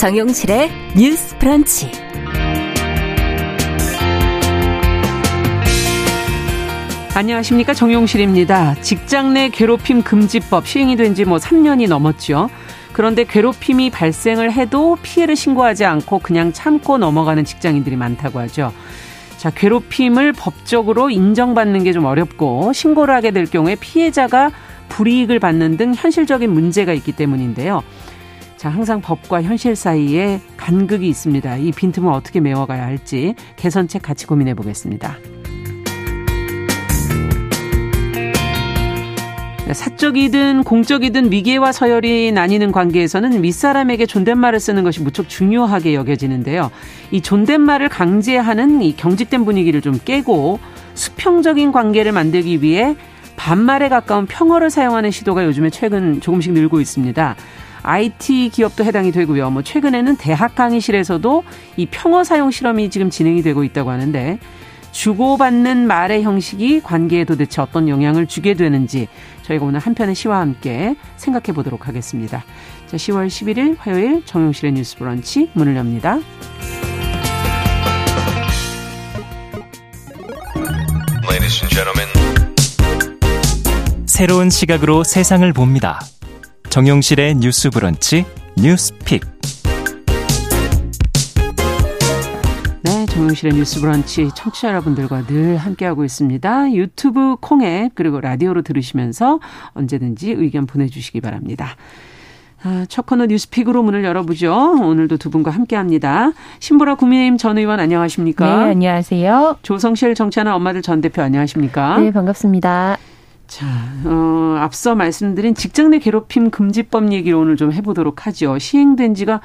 정용실의 뉴스 프런치. 안녕하십니까 정용실입니다. 직장 내 괴롭힘 금지법 시행이 된 지 뭐 3년이 넘었죠. 그런데 괴롭힘이 발생을 해도 피해를 신고하지 않고 그냥 참고 넘어가는 직장인들이 많다고 하죠. 자, 괴롭힘을 법적으로 인정받는 게 좀 어렵고 신고를 하게 될 경우에 피해자가 불이익을 받는 등 현실적인 문제가 있기 때문인데요. 자, 항상 법과 현실 사이에 간극이 있습니다. 이 빈틈을 어떻게 메워가야 할지 개선책 같이 고민해 보겠습니다. 사적이든 공적이든 미개와 서열이 나뉘는 관계에서는 윗사람에게 존댓말을 쓰는 것이 무척 중요하게 여겨지는데요. 이 존댓말을 강제하는 이 경직된 분위기를 좀 깨고 수평적인 관계를 만들기 위해 반말에 가까운 평어를 사용하는 시도가 요즘에 최근 조금씩 늘고 있습니다. IT 기업도 해당이 되고요. 뭐 최근에는 대학 강의실에서도 이 평어 사용 실험이 지금 진행이 되고 있다고 하는데 주고받는 말의 형식이 관계에 도대체 어떤 영향을 주게 되는지 저희가 오늘 한 편의 시와 함께 생각해 보도록 하겠습니다. 자, 10월 11일 화요일 정용실의 뉴스 브런치 문을 엽니다. 새로운 시각으로 세상을 봅니다. 정용실의 뉴스 브런치 뉴스픽. 정용실의 뉴스 브런치 청취자 여러분들과 늘 함께하고 있습니다. 유튜브 콩앱 그리고 라디오로 들으시면서 언제든지 의견 보내주시기 바랍니다. 아, 첫 코너 뉴스픽으로 문을 열어보죠. 오늘도 두 분과 함께합니다. 신보라 국민의힘 전 의원 안녕하십니까? 네, 안녕하세요. 조성실 정치하는 엄마들 전 대표 안녕하십니까? 네, 반갑습니다. 자, 어, 앞서 말씀드린 직장 내 괴롭힘 금지법 얘기를 오늘 좀 해보도록 하죠. 시행된 지가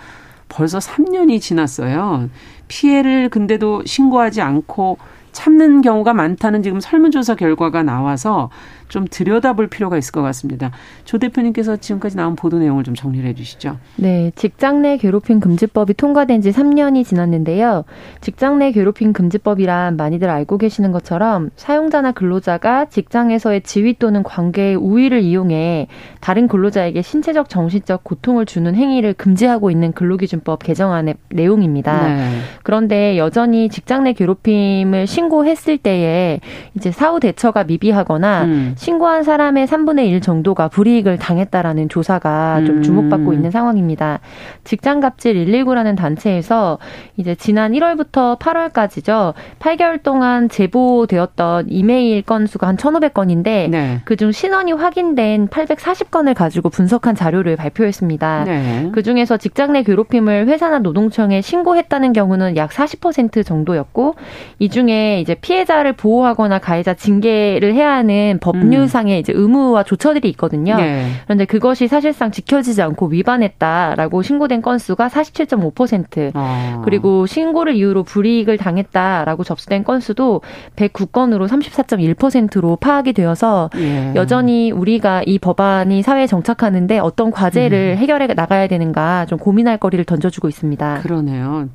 벌써 3년이 지났어요. 피해를 근데도 신고하지 않고 참는 경우가 많다는 지금 설문조사 결과가 나와서 좀 들여다볼 필요가 있을 것 같습니다. 조 대표님께서 지금까지 나온 보도 내용을 좀 정리를 해주시죠. 네, 직장 내 괴롭힘 금지법이 통과된 지 3년이 지났는데요. 직장 내 괴롭힘 금지법이란 많이들 알고 계시는 것처럼 사용자나 근로자가 직장에서의 지위 또는 관계의 우위를 이용해 다른 근로자에게 신체적, 정신적 고통을 주는 행위를 금지하고 있는 근로기준법 개정안의 내용입니다. 네. 그런데 여전히 직장 내 괴롭힘을 신고했을 때에 이제 사후 대처가 미비하거나 음. 신고한 사람의 3분의 1 정도가 불이익을 당했다라는 조사가 좀 음. 주목받고 있는 상황입니다. 직장갑질 119라는 단체에서 이제 지난 1월부터 8월까지죠. 8개월 동안 제보되었던 이메일 건수가 한 1,500건인데 네. 그중 신원이 확인된 840건을 가지고 분석한 자료를 발표했습니다. 네. 그 중에서 직장 내 괴롭힘을 회사나 노동청에 신고했다는 경우는 약 40% 정도였고 이 중에 이제 피해자를 보호하거나 가해자 징계를 해야 하는 법 법률상의 이제 의무와 조처들이 있거든요. 네. 그런데 그것이 사실상 지켜지지 않고 위반했다라고 신고된 건수가 47.5% 아. 그리고 신고를 이유로 불이익을 당했다라고 접수된 건수도 109건으로 34.1%로 파악이 되어서 예. 여전히 우리가 이 법안이 사회에 정착하는데 어떤 과제를 음. 해결해 나가야 되는가 좀 고민할 거리를 던져주고 있습니다. 그러네요.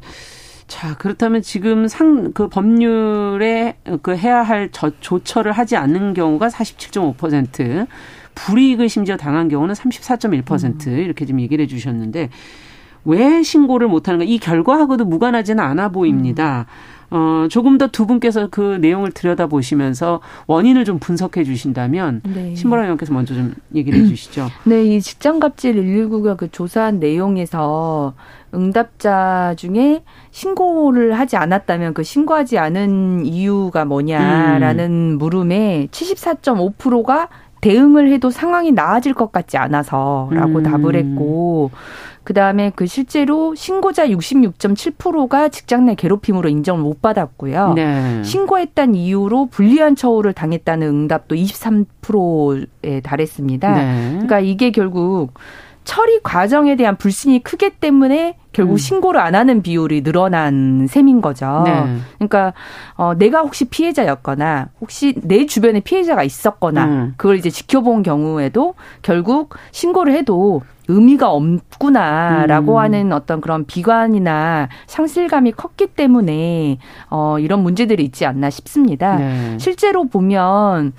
자, 그렇다면 지금 상, 그 법률에 그 해야 할 저, 조처를 하지 않는 경우가 47.5%, 불이익을 심지어 당한 경우는 34.1% 음. 이렇게 좀 얘기를 해 주셨는데 왜 신고를 못하는가? 이 결과하고도 무관하지는 않아 보입니다. 음. 어, 조금 더 두 분께서 그 내용을 들여다보시면서 원인을 좀 분석해 주신다면 네. 신보라 의원께서 먼저 좀 얘기를 해 주시죠. 네, 이 직장갑질 119가 그 조사한 내용에서 응답자 중에 신고를 하지 않았다면 그 신고하지 않은 이유가 뭐냐라는 음. 물음에 74.5%가 대응을 해도 상황이 나아질 것 같지 않아서라고 음. 답을 했고 그 다음에 그 실제로 신고자 66.7%가 직장 내 괴롭힘으로 인정을 못 받았고요. 네. 신고했다는 이유로 불리한 처우를 당했다는 응답도 23%에 달했습니다. 네. 그러니까 이게 결국 처리 과정에 대한 불신이 크기 때문에 결국 음. 신고를 안 하는 비율이 늘어난 셈인 거죠. 네. 그러니까 어 내가 혹시 피해자였거나 혹시 내 주변에 피해자가 있었거나 음. 그걸 이제 지켜본 경우에도 결국 신고를 해도 의미가 없구나라고 음. 하는 어떤 그런 비관이나 상실감이 컸기 때문에 어 이런 문제들이 있지 않나 싶습니다. 네. 실제로 보면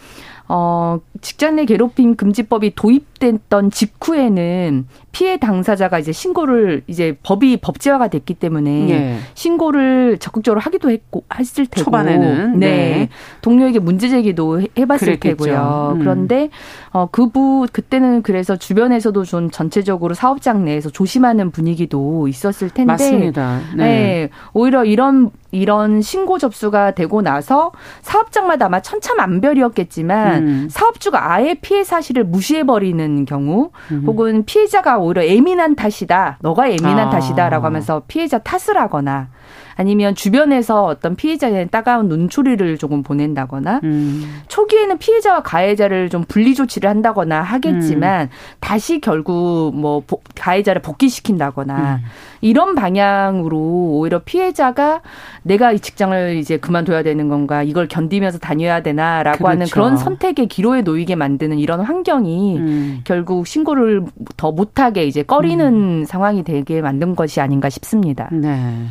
어, 직장 내 괴롭힘 금지법이 도입됐던 직후에는 피해 당사자가 이제 신고를 이제 법이 법제화가 됐기 때문에 예. 신고를 적극적으로 하기도 했고 했을 테고 초반에는 네. 네. 동료에게 문제 제기도 해봤을 그랬겠죠. 테고요. 음. 그런데 어 그부 그때는 그래서 주변에서도 좀 전체적으로 사업장 내에서 조심하는 분위기도 있었을 텐데 맞습니다. 네. 네. 오히려 이런 이런 신고 접수가 되고 나서 사업장마다 아마 천차만별이었겠지만 음. 사업주가 아예 피해 사실을 무시해버리는 경우 음. 혹은 피해자가 오히려 예민한 탓이다. 너가 예민한 아. 탓이다라고 하면서 피해자 탓을 하거나 아니면 주변에서 어떤 피해자에 따가운 눈초리를 조금 보낸다거나 음. 초기에는 피해자와 가해자를 좀 분리 조치를 한다거나 하겠지만 음. 다시 결국 뭐 가해자를 복귀시킨다거나 음. 이런 방향으로 오히려 피해자가 내가 이 직장을 이제 그만둬야 되는 건가 이걸 견디면서 다녀야 되나라고 그렇죠. 하는 그런 선택의 기로에 놓이게 만드는 이런 환경이 음. 결국 신고를 더 못하게 이제 꺼리는 음. 상황이 되게 만든 것이 아닌가 싶습니다. 네.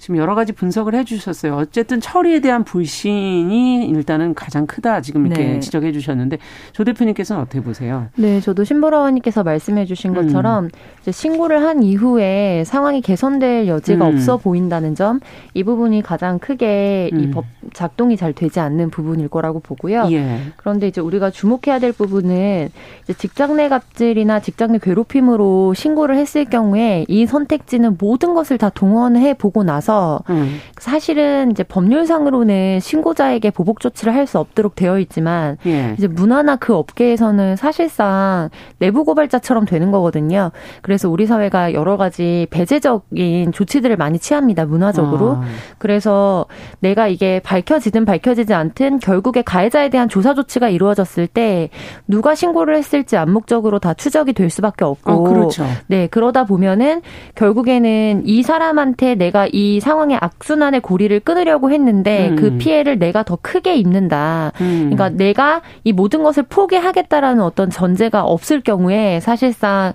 지금 여러 가지 분석을 해주셨어요. 어쨌든 처리에 대한 불신이 일단은 가장 크다 지금 이렇게 네. 지적해 주셨는데 조 대표님께서는 어떻게 보세요? 네, 저도 신보라원님께서 말씀해 주신 것처럼 음. 이제 신고를 한 이후에 상황이 개선될 여지가 음. 없어 보인다는 점 이 부분이 가장 크게 음. 이법 작동이 잘 되지 않는 부분일 거라고 보고요. 예. 그런데 이제 우리가 주목해야 될 부분은 이제 직장 내 갑질이나 직장 내 괴롭힘으로 신고를 했을 경우에 이 선택지는 모든 것을 다 동원해 보고 나서 있어서 음. 사실은 이제 법률상으로는 신고자에게 보복 조치를 할 수 없도록 되어 있지만 예. 이제 문화나 그 업계에서는 사실상 내부 고발자처럼 되는 거거든요. 그래서 우리 사회가 여러 가지 배제적인 조치들을 많이 취합니다. 문화적으로. 아. 그래서 내가 이게 밝혀지든 밝혀지지 않든 결국에 가해자에 대한 조사 조치가 이루어졌을 때 누가 신고를 했을지 암묵적으로 다 추적이 될 수밖에 없고 어, 그렇죠. 네 그러다 보면은 결국에는 이 사람한테 내가 이 상황의 악순환의 고리를 끊으려고 했는데 음. 그 피해를 내가 더 크게 입는다. 음. 그러니까 내가 이 모든 것을 포기하겠다라는 어떤 전제가 없을 경우에 사실상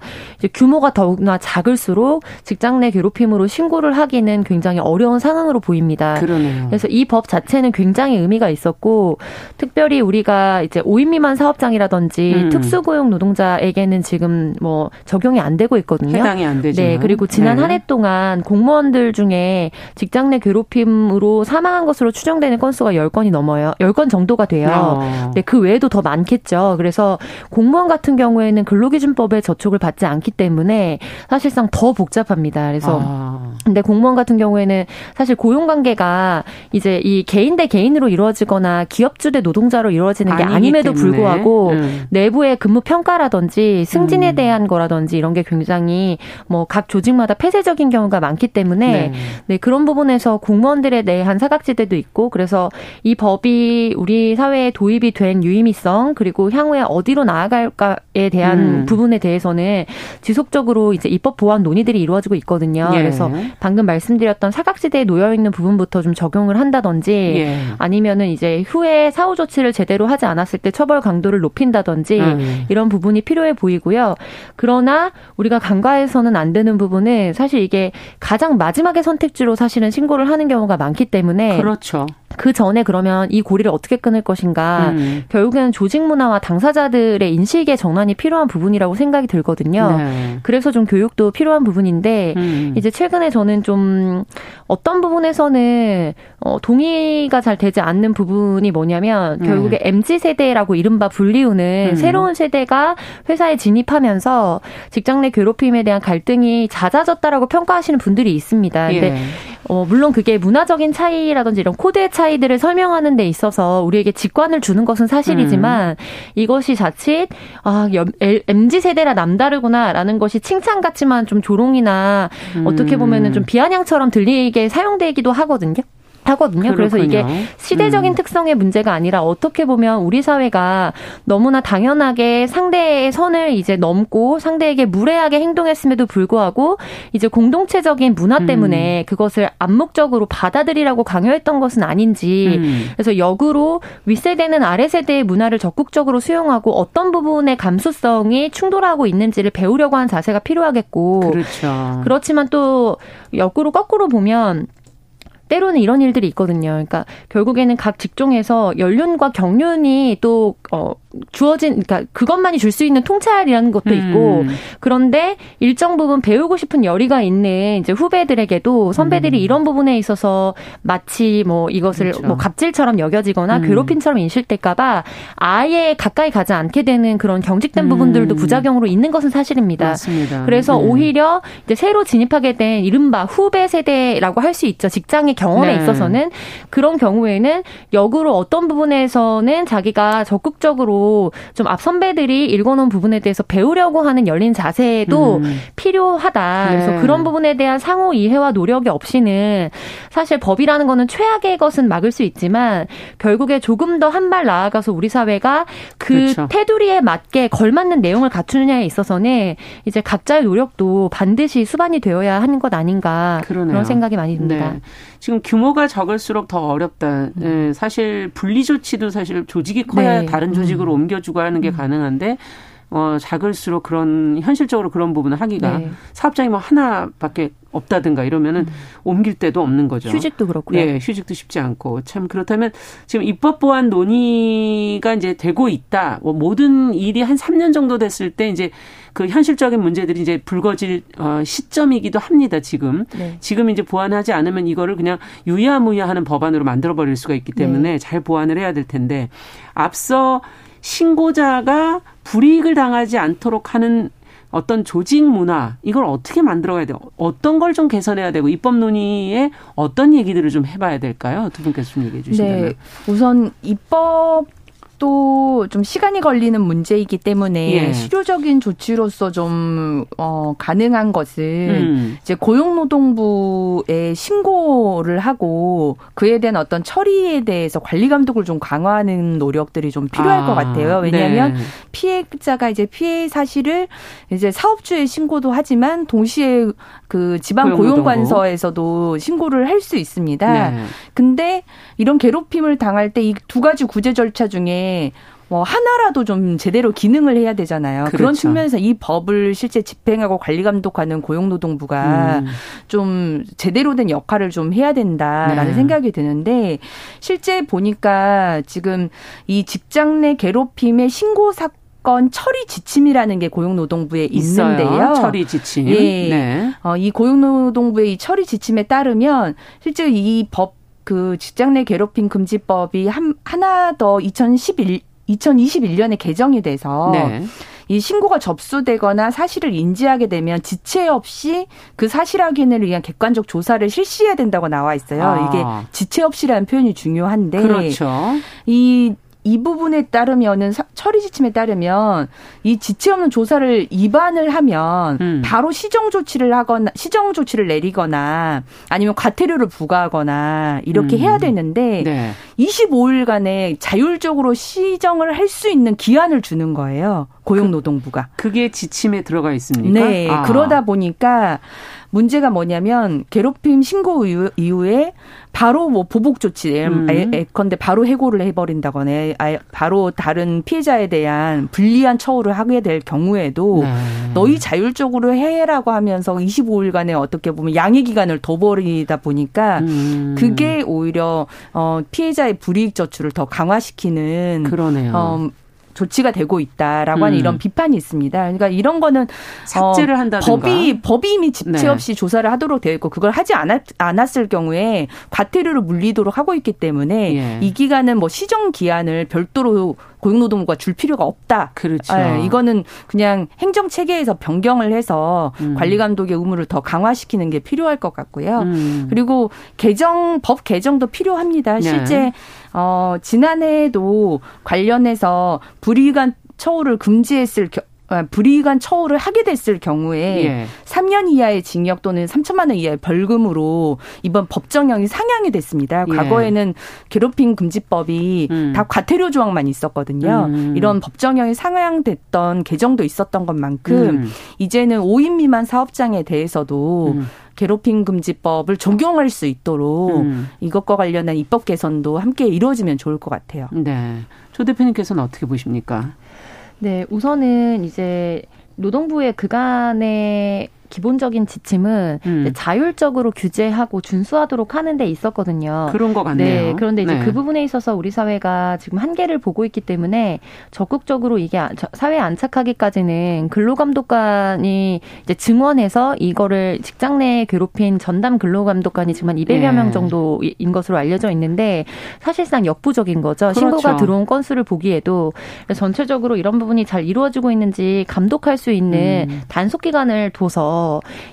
규모가 더욱나 작을수록 직장 내 괴롭힘으로 신고를 하기는 굉장히 어려운 상황으로 보입니다. 그러네요. 그래서 이 법 자체는 굉장히 의미가 있었고 특별히 우리가 이제 5인 미만 사업장이라든지 음. 특수고용 노동자에게는 지금 뭐 적용이 안 되고 있거든요. 해당이 안 되죠. 네, 그리고 지난 네. 한해 동안 공무원들 중에 직장 내 괴롭힘으로 사망한 것으로 추정되는 건수가 10건이 넘어요. 10건 정도가 돼요. 어. 네, 그 외에도 더 많겠죠. 그래서 공무원 같은 경우에는 근로기준법에 저촉을 받지 않기 때문에 사실상 더 복잡합니다. 그래서 아. 근데 공무원 같은 경우에는 사실 고용 관계가 이제 이 개인 대 개인으로 이루어지거나 기업주 대 노동자로 이루어지는 게 아님에도 때문에. 불구하고 음. 내부의 근무 평가라든지 승진에 음. 대한 거라든지 이런 게 굉장히 뭐 각 조직마다 폐쇄적인 경우가 많기 때문에 네. 네, 그런 부분에서 공무원들에 대한 사각지대도 있고 그래서 이 법이 우리 사회에 도입이 된 유의미성 그리고 향후에 어디로 나아갈까에 대한 음. 부분에 대해서는 지속적으로 이제 입법 보완 논의들이 이루어지고 있거든요. 예. 그래서 방금 말씀드렸던 사각지대에 놓여 있는 부분부터 좀 적용을 한다든지 예. 아니면은 이제 후에 사후 조치를 제대로 하지 않았을 때 처벌 강도를 높인다든지 음. 이런 부분이 필요해 보이고요. 그러나 우리가 간과해서는 안 되는 부분은 사실 이게 가장 마지막에 선택지로 사실은 신고를 하는 경우가 많기 때문에 그렇죠. 그 전에 그러면 이 고리를 어떻게 끊을 것인가 음. 결국에는 조직 문화와 당사자들의 인식의 전환이 필요한 부분이라고 생각이 들거든요. 네. 그래서 좀 교육도 필요한 부분인데 음. 이제 최근에 저는 좀 어떤 부분에서는 어, 동의가 잘 되지 않는 부분이 뭐냐면 음. 결국에 mz 세대라고 이른바 불리우는 음. 새로운 세대가 회사에 진입하면서 직장 내 괴롭힘에 대한 갈등이 잦아졌다라고 평가하시는 분들이 있습니다. 근데 예. 어, 물론 그게 문화적인 차이라든지 이런 코드의 차이 들을 설명하는 데 있어서 우리에게 직관을 주는 것은 사실이지만 음. 이것이 자칫 아, MZ 세대라 남다르구나라는 것이 칭찬 같지만 좀 조롱이나 음. 어떻게 보면은 좀 비아냥처럼 들리게 사용되기도 하거든요. 하거든요. 그렇군요. 그래서 이게 시대적인 음. 특성의 문제가 아니라 어떻게 보면 우리 사회가 너무나 당연하게 상대의 선을 이제 넘고 상대에게 무례하게 행동했음에도 불구하고 이제 공동체적인 문화 음. 때문에 음. 그것을 암묵적으로 받아들이라고 강요했던 것은 아닌지 음. 그래서 역으로 윗세대는 아래세대의 문화를 적극적으로 수용하고 어떤 부분의 감수성이 충돌하고 있는지를 배우려고 하는 자세가 필요하겠고 그렇죠. 그렇지만 또 역으로 거꾸로 보면 때로는 이런 일들이 있거든요. 그러니까 결국에는 각 직종에서 연륜과 경륜이 또 어, 주어진 그러니까 그것만이 줄 수 있는 통찰이라는 것도 있고 음. 그런데 일정 부분 배우고 싶은 열의가 있는 이제 후배들에게도 선배들이 음. 이런 부분에 있어서 마치 뭐 이것을 그렇죠. 뭐 갑질처럼 여겨지거나 음. 괴롭힘처럼 인식될까봐 아예 가까이 가지 않게 되는 그런 경직된 부분들도 음. 부작용으로 있는 것은 사실입니다. 맞습니다. 그래서 네. 오히려 이제 새로 진입하게 된 이른바 후배 세대라고 할 수 있죠. 직장의 경험에 네. 있어서는 그런 경우에는 역으로 어떤 부분에서는 자기가 적극적으로 좀 앞 선배들이 읽어놓은 부분에 대해서 배우려고 하는 열린 자세도 음. 필요하다. 네. 그래서 그런 부분에 대한 상호 이해와 노력이 없이는 사실 법이라는 거는 최악의 것은 막을 수 있지만 결국에 조금 더 한 발 나아가서 우리 사회가 그 그렇죠. 테두리에 맞게 걸맞는 내용을 갖추느냐에 있어서는 이제 각자의 노력도 반드시 수반이 되어야 하는 것 아닌가 그러네요. 그런 생각이 많이 듭니다. 네. 지금 규모가 적을수록 더 어렵다. 음. 네, 사실 분리 조치도 사실 조직이 커야 네. 다른 조직으로 음. 옮겨주고 하는 게 음. 가능한데 어, 작을수록 그런 현실적으로 그런 부분을 하기가 네. 사업장이 뭐 하나밖에 없다든가 이러면은 음. 옮길 데도 없는 거죠. 휴직도 그렇고요. 예, 휴직도 쉽지 않고 참 그렇다면 지금 입법 보완 논의가 이제 되고 있다. 뭐 모든 일이 한 3년 정도 됐을 때 이제 그 현실적인 문제들이 이제 불거질 어, 시점이기도 합니다. 지금 네. 지금 이제 보완하지 않으면 이거를 그냥 유야무야하는 법안으로 만들어 버릴 수가 있기 때문에 네. 잘 보완을 해야 될 텐데 앞서 신고자가 불이익을 당하지 않도록 하는 어떤 조직 문화 이걸 어떻게 만들어가야 돼요? 어떤 걸 좀 개선해야 되고 입법 논의에 어떤 얘기들을 좀 해봐야 될까요? 두 분께서 좀 얘기해 주시면. 네, 우선 입법 또 좀 시간이 걸리는 문제이기 때문에 예. 실효적인 조치로서 좀 어, 가능한 것은 음. 이제 고용노동부에 신고를 하고 그에 대한 어떤 처리에 대해서 관리 감독을 좀 강화하는 노력들이 좀 필요할 아, 것 같아요. 왜냐하면 네. 피해자가 이제 피해 사실을 이제 사업주에 신고도 하지만 동시에 그 지방 고용관서에서도 신고를 할 수 있습니다. 네. 근데 이런 괴롭힘을 당할 때 이 두 가지 구제 절차 중에 뭐 하나라도 좀 제대로 기능을 해야 되잖아요. 그렇죠. 그런 측면에서 이 법을 실제 집행하고 관리 감독하는 고용노동부가 음. 좀 제대로 된 역할을 좀 해야 된다라는 네. 생각이 드는데 실제 보니까 지금 이 직장 내 괴롭힘의 신고 사건 사건 처리 지침이라는 게 고용노동부에 있어요. 있는데요. 처리 지침. 예. 네. 어, 이 고용노동부의 이 처리 지침에 따르면 실제 이 법 그 직장 내 괴롭힘 금지법이 한 하나 더 2011, 2021년에 개정이 돼서 네. 이 신고가 접수되거나 사실을 인지하게 되면 지체 없이 그 사실 확인을 위한 객관적 조사를 실시해야 된다고 나와 있어요. 아. 이게 지체 없이라는 표현이 중요한데 그렇죠. 이 이 부분에 따르면은 처리 지침에 따르면 이 지체 없는 조사를 위반을 하면 음. 바로 시정 조치를 하거나 시정 조치를 내리거나 아니면 과태료를 부과하거나 이렇게 음. 해야 되는데 네. 25일간의 자율적으로 시정을 할 수 있는 기한을 주는 거예요. 고용노동부가. 그, 게 지침에 들어가 있습니까? 네. 아. 그러다 보니까 문제가 뭐냐면 괴롭힘 신고 이후에 바로 뭐 보복 조치, 음. 예컨대 바로 해고를 해버린다거나 바로 다른 피해자에 대한 불리한 처우를 하게 될 경우에도 네. 너희 자율적으로 해라고 하면서 25일간의 어떻게 보면 양해 기간을 더 버리다 보니까 음. 그게 오히려 어 피해자의 불이익 저출을 더 강화시키는 그러네요. 어, 조치가 되고 있다라고 음. 하는 이런 비판이 있습니다. 그러니까 이런 거는 삭제를 어, 한다든가 법이 법이 이미 집체 네. 없이 조사를 하도록 되어 있고 그걸 하지 않았, 않았을 경우에 과태료를 물리도록 하고 있기 때문에 예. 이 기간은 뭐 시정 기한을 별도로 고용노동부가 줄 필요가 없다. 그렇죠. 네, 이거는 그냥 행정 체계에서 변경을 해서 음. 관리 감독의 의무를 더 강화시키는 게 필요할 것 같고요. 음. 그리고 개정 법 개정도 필요합니다. 네. 실제 어 지난해에도 관련해서 불이익한 처우를 금지했을 아, 불이익한 처우를 하게 됐을 경우에 예. 3년 이하의 징역 또는 3천만 원 이하의 벌금으로 이번 법정형이 상향이 됐습니다. 예. 과거에는 괴롭힘 금지법이 음. 다 과태료 조항만 있었거든요. 음. 이런 법정형이 상향됐던 개정도 있었던 것만큼 음. 이제는 5인 미만 사업장에 대해서도 음. 괴롭힘 금지법을 적용할 수 있도록 음. 이것과 관련한 입법 개선도 함께 이루어지면 좋을 것 같아요. 네. 조 대표님께서는 어떻게 보십니까? 네, 우선은 이제 노동부의 그간의 기본적인 지침은 음. 자율적으로 규제하고 준수하도록 하는 데 있었거든요. 그런 것 같네요. 네, 그런데 이제 네. 그 부분에 있어서 우리 사회가 지금 한계를 보고 있기 때문에 적극적으로 이게 사회에 안착하기까지는 근로감독관이 이제 증언해서 이거를 직장 내에 괴롭힌 전담 근로감독관이 지금 한 200여 네. 명 정도인 것으로 알려져 있는데 사실상 역부족인 거죠. 그렇죠. 신고가 들어온 건수를 보기에도 전체적으로 이런 부분이 잘 이루어지고 있는지 감독할 수 있는 음. 단속 기간을 둬서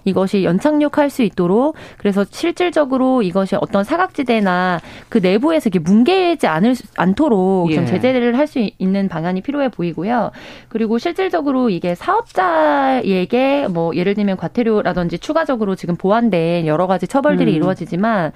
이것이 연착륙할 수 있도록 그래서 실질적으로 이것이 어떤 사각지대나 그 내부에서 이게 뭉개지 않을 않도록 예. 좀 제재를 할 수 있는 방안이 필요해 보이고요. 그리고 실질적으로 이게 사업자에게 뭐 예를 들면 과태료라든지 추가적으로 지금 보완된 여러 가지 처벌들이 음. 이루어지지만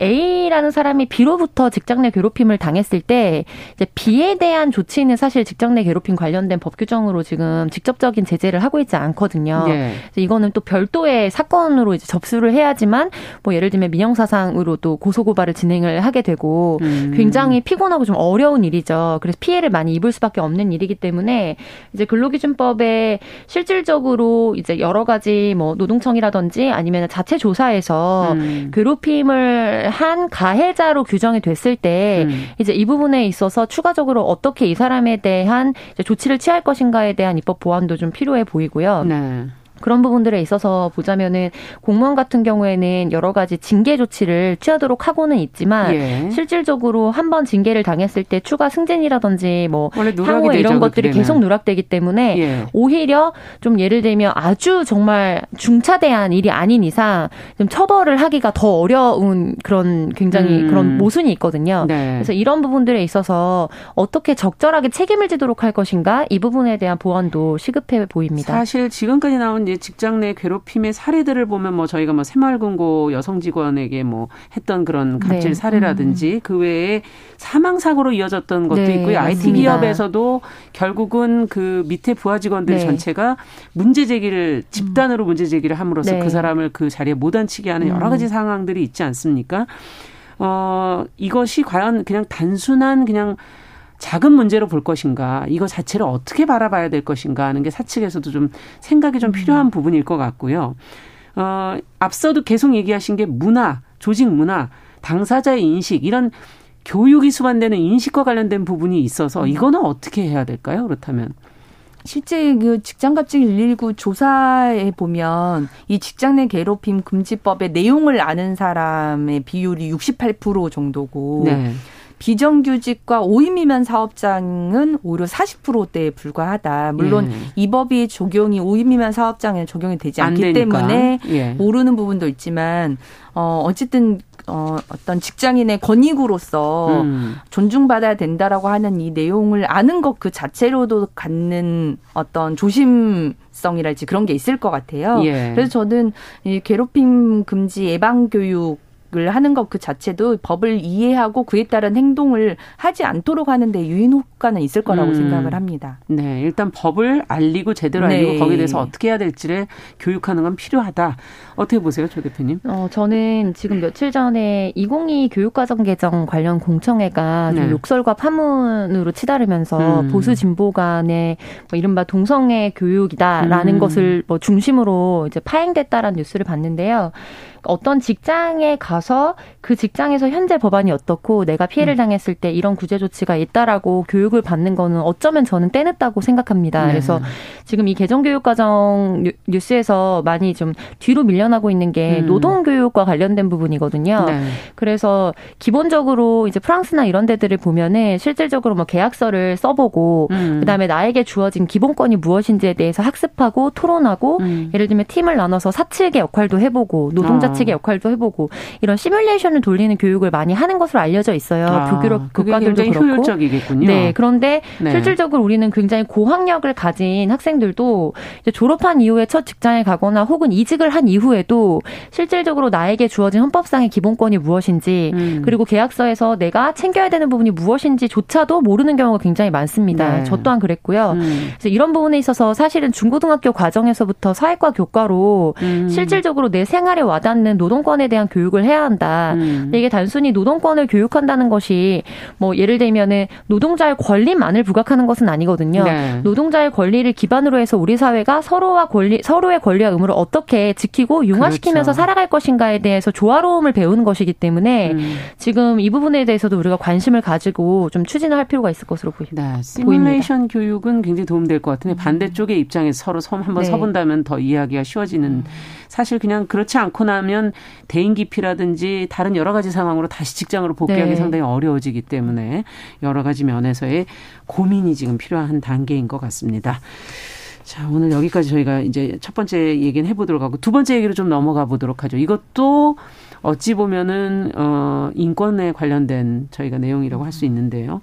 A라는 사람이 B로부터 직장 내 괴롭힘을 당했을 때 이제 B에 대한 조치는 사실 직장 내 괴롭힘 관련된 법 규정으로 지금 직접적인 제재를 하고 있지 않거든요. 네. 이거는 또 별도의 사건으로 이제 접수를 해야지만 뭐 예를 들면 민형사상으로 또 고소고발을 진행을 하게 되고 음. 굉장히 피곤하고 좀 어려운 일이죠. 그래서 피해를 많이 입을 수밖에 없는 일이기 때문에 이제 근로기준법에 실질적으로 이제 여러 가지 뭐 노동청이라든지 아니면 자체 조사에서 음. 괴롭힘을 한 가해자로 규정이 됐을 때 음. 이제 이 부분에 있어서 추가적으로 어떻게 이 사람에 대한 조치를 취할 것인가에 대한 입법 보완도 좀 필요해 보이고요. 네. 그런 부분들에 있어서 보자면은 공무원 같은 경우에는 여러 가지 징계 조치를 취하도록 하고는 있지만 예. 실질적으로 한 번 징계를 당했을 때 추가 승진이라든지 뭐 향후에 이런 것들이 계속 누락되기 때문에 예. 오히려 좀 예를 들면 아주 정말 중차대한 일이 아닌 이상 좀 처벌을 하기가 더 어려운 그런 굉장히 음. 그런 모순이 있거든요. 네. 그래서 이런 부분들에 있어서 어떻게 적절하게 책임을 지도록 할 것인가 이 부분에 대한 보완도 시급해 보입니다. 사실 지금까지 나온 이제 직장 내 괴롭힘의 사례들을 보면 뭐 저희가 뭐 새마을금고 여성 직원에게 뭐 했던 그런 갑질 네. 사례라든지 음. 그 외에 사망 사고로 이어졌던 것도 네, 있고요. 맞습니다. IT 기업에서도 결국은 그 밑에 부하 직원들 네. 전체가 문제 제기를 집단으로 문제 제기를 함으로써 네. 그 사람을 그 자리에 못 앉히게 하는 여러 음. 가지 상황들이 있지 않습니까? 어, 이것이 과연 그냥 단순한 그냥 작은 문제로 볼 것인가, 이거 자체를 어떻게 바라봐야 될 것인가 하는 게 사측에서도 좀 생각이 좀 필요한 음. 부분일 것 같고요. 어, 앞서도 계속 얘기하신 게 문화, 조직 문화, 당사자의 인식, 이런 교육이 수반되는 인식과 관련된 부분이 있어서 음. 이거는 어떻게 해야 될까요? 그렇다면. 실제 그 직장 갑질 119 조사에 보면 이 직장 내 괴롭힘 금지법의 내용을 아는 사람의 비율이 68% 정도고 네. 비정규직과 5인 미만 사업장은 오히려 40%대에 불과하다. 물론 예. 이 법이 적용이 5인 미만 사업장에 적용이 되지 않기 때문에 예. 모르는 부분도 있지만 어 어쨌든 어, 어떤 직장인의 권익으로서 음. 존중받아야 된다라고 하는 이 내용을 아는 것 그 자체로도 갖는 어떤 조심성이랄지 그런 게 있을 것 같아요. 예. 그래서 저는 이 괴롭힘 금지 예방 교육 을 하는 것 그 자체도 법을 이해하고 그에 따른 행동을 하지 않도록 하는데 유인 효과는 있을 거라고 음. 생각을 합니다. 네, 일단 법을 알리고 제대로 네. 알리고 거기에 대해서 어떻게 해야 될지를 교육하는 건 필요하다. 어떻게 보세요, 조 대표님? 어, 저는 지금 며칠 전에 2022 교육과정 개정 관련 공청회가 네. 욕설과 파문으로 치달으면서 음. 보수 진보 간의 뭐 이른바 동성애 교육이다라는 음. 것을 뭐 중심으로 이제 파행됐다라는 뉴스를 봤는데요. 어떤 직장에 가서 그 직장에서 현재 법안이 어떻고 내가 피해를 음. 당했을 때 이런 구제 조치가 있다라고 교육을 받는 거는 어쩌면 저는 떼냈다고 생각합니다. 네. 그래서 지금 이 개정 교육 과정 뉴스에서 많이 좀 뒤로 밀려나고 있는 게 음. 노동 교육과 관련된 부분이거든요. 네. 그래서 기본적으로 이제 프랑스나 이런 데들을 보면은 실질적으로 뭐 계약서를 써보고 음. 그다음에 나에게 주어진 기본권이 무엇인지에 대해서 학습하고 토론하고 음. 예를 들면 팀을 나눠서 사측의 역할도 해보고 노동자 아. 측의 역할도 해보고 이런 시뮬레이션을 돌리는 교육을 많이 하는 것으로 알려져 있어요. 아. 북유럽 국가들도 그렇고. 효율적이겠군요. 네, 그런데 네. 실질적으로 우리는 굉장히 고학력을 가진 학생들도 졸업한 이후에 첫 직장에 가거나 혹은 이직을 한 이후에도 실질적으로 나에게 주어진 헌법상의 기본권이 무엇인지 음. 그리고 계약서에서 내가 챙겨야 되는 부분이 무엇인지조차도 모르는 경우가 굉장히 많습니다. 네. 저 또한 그랬고요. 음. 그래서 이런 부분에 있어서 사실은 중고등학교 과정에서부터 사회과 교과로 음. 실질적으로 내 생활에 와닿는 보호받는 노동권에 대한 교육을 해야 한다. 음. 이게 단순히 노동권을 교육한다는 것이 뭐 예를 들면은 노동자의 권리만을 부각하는 것은 아니거든요. 네. 노동자의 권리를 기반으로 해서 우리 사회가 서로와 권리 서로의 권리와 의무를 어떻게 지키고 융화시키면서 그렇죠. 살아갈 것인가에 대해서 조화로움을 배우는 것이기 때문에 음. 지금 이 부분에 대해서도 우리가 관심을 가지고 좀 추진을 할 필요가 있을 것으로 보입니다. 네. 시뮬레이션 교육은 굉장히 도움될 것 같은데 음. 반대쪽의 입장에서 서로 한번 네. 서본다면 더 이해하기가 쉬워지는 음. 사실 그냥 그렇지 않고 나면 대인 기피라든지 다른 여러 가지 상황으로 다시 직장으로 복귀하기 네. 상당히 어려워지기 때문에 여러 가지 면에서의 고민이 지금 필요한 단계인 것 같습니다. 자, 오늘 여기까지 저희가 이제 첫 번째 얘기는 해보도록 하고 두 번째 얘기로 좀 넘어가 보도록 하죠. 이것도 어찌 보면은, 어, 인권에 관련된 저희가 내용이라고 할 수 있는데요.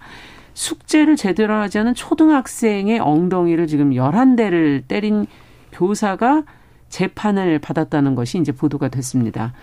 숙제를 제대로 하지 않은 초등학생의 엉덩이를 지금 열한 대를 때린 교사가 재판을 받았다는 것이 이제 보도가 됐습니다.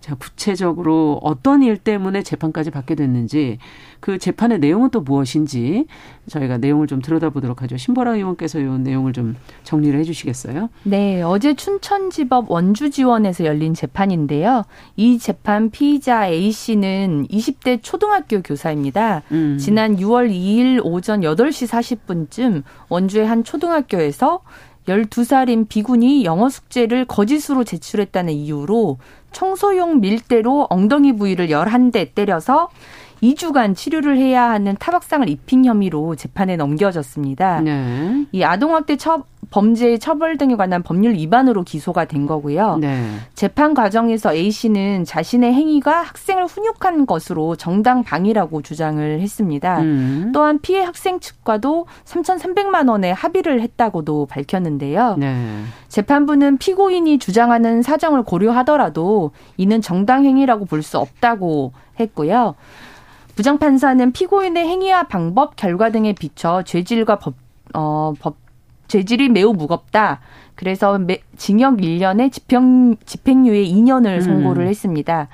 자, 구체적으로 어떤 일 때문에 재판까지 받게 됐는지 그 재판의 내용은 또 무엇인지 저희가 내용을 좀 들여다보도록 하죠. 신보라 의원께서 이 내용을 좀 정리를 해 주시겠어요? 네, 어제 춘천지법 원주지원에서 열린 재판인데요. 이 재판 피의자 A 씨는 20대 초등학교 교사입니다. 음. 지난 6월 2일 오전 8시 40분쯤 원주의 한 초등학교에서 12살인 비군이 영어 숙제를 거짓으로 제출했다는 이유로 청소용 밀대로 엉덩이 부위를 11대 때려서 2주간 치료를 해야 하는 타박상을 입힌 혐의로 재판에 넘겨졌습니다. 네. 이 아동학대 처, 범죄 처벌 등에 관한 법률 위반으로 기소가 된 거고요. 네. 재판 과정에서 A 씨는 자신의 행위가 학생을 훈육한 것으로 정당 방위라고 주장을 했습니다. 음. 또한 피해 학생 측과도 3,300만 원의 합의를 했다고도 밝혔는데요. 네. 재판부는 피고인이 주장하는 사정을 고려하더라도 이는 정당 행위라고 볼 수 없다고 했고요. 부장판사는 피고인의 행위와 방법, 결과 등에 비춰 죄질과 법, 어, 법, 죄질이 매우 무겁다. 그래서 매, 징역 1년에 집행, 집행유예 2년을 음. 선고를 음. 했습니다.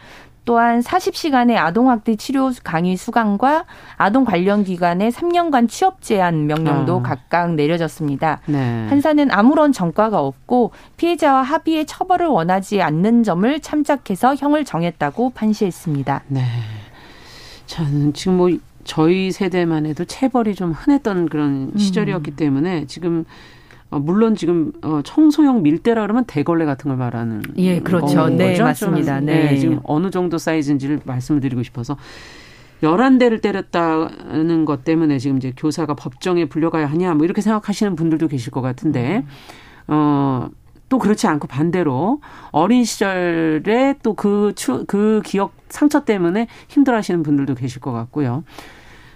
또한 40시간의 아동학대 치료 강의 수강과 아동 관련 기관의 3년간 취업 제한 명령도 아. 각각 내려졌습니다. 네. 판사는 아무런 전과가 없고 피해자와 합의의 처벌을 원하지 않는 점을 참작해서 형을 정했다고 판시했습니다. 네. 참 지금 뭐 저희 세대만 해도 체벌이 좀 흔했던 그런 음. 시절이었기 음. 때문에 지금 어, 물론 지금 어, 청소용 밀대라 그러면 대걸레 같은 걸 말하는 예 그렇죠 네 거죠? 맞습니다 좀, 네. 네 지금 어느 정도 사이즈인지를 말씀을 드리고 싶어서 열한 대를 때렸다는 것 때문에 지금 이제 교사가 법정에 불려가야 하냐 뭐 이렇게 생각하시는 분들도 계실 것 같은데 음. 어 또 그렇지 않고 반대로 어린 시절에 또그 추, 그 기억 상처 때문에 힘들어 하시는 분들도 계실 것 같고요.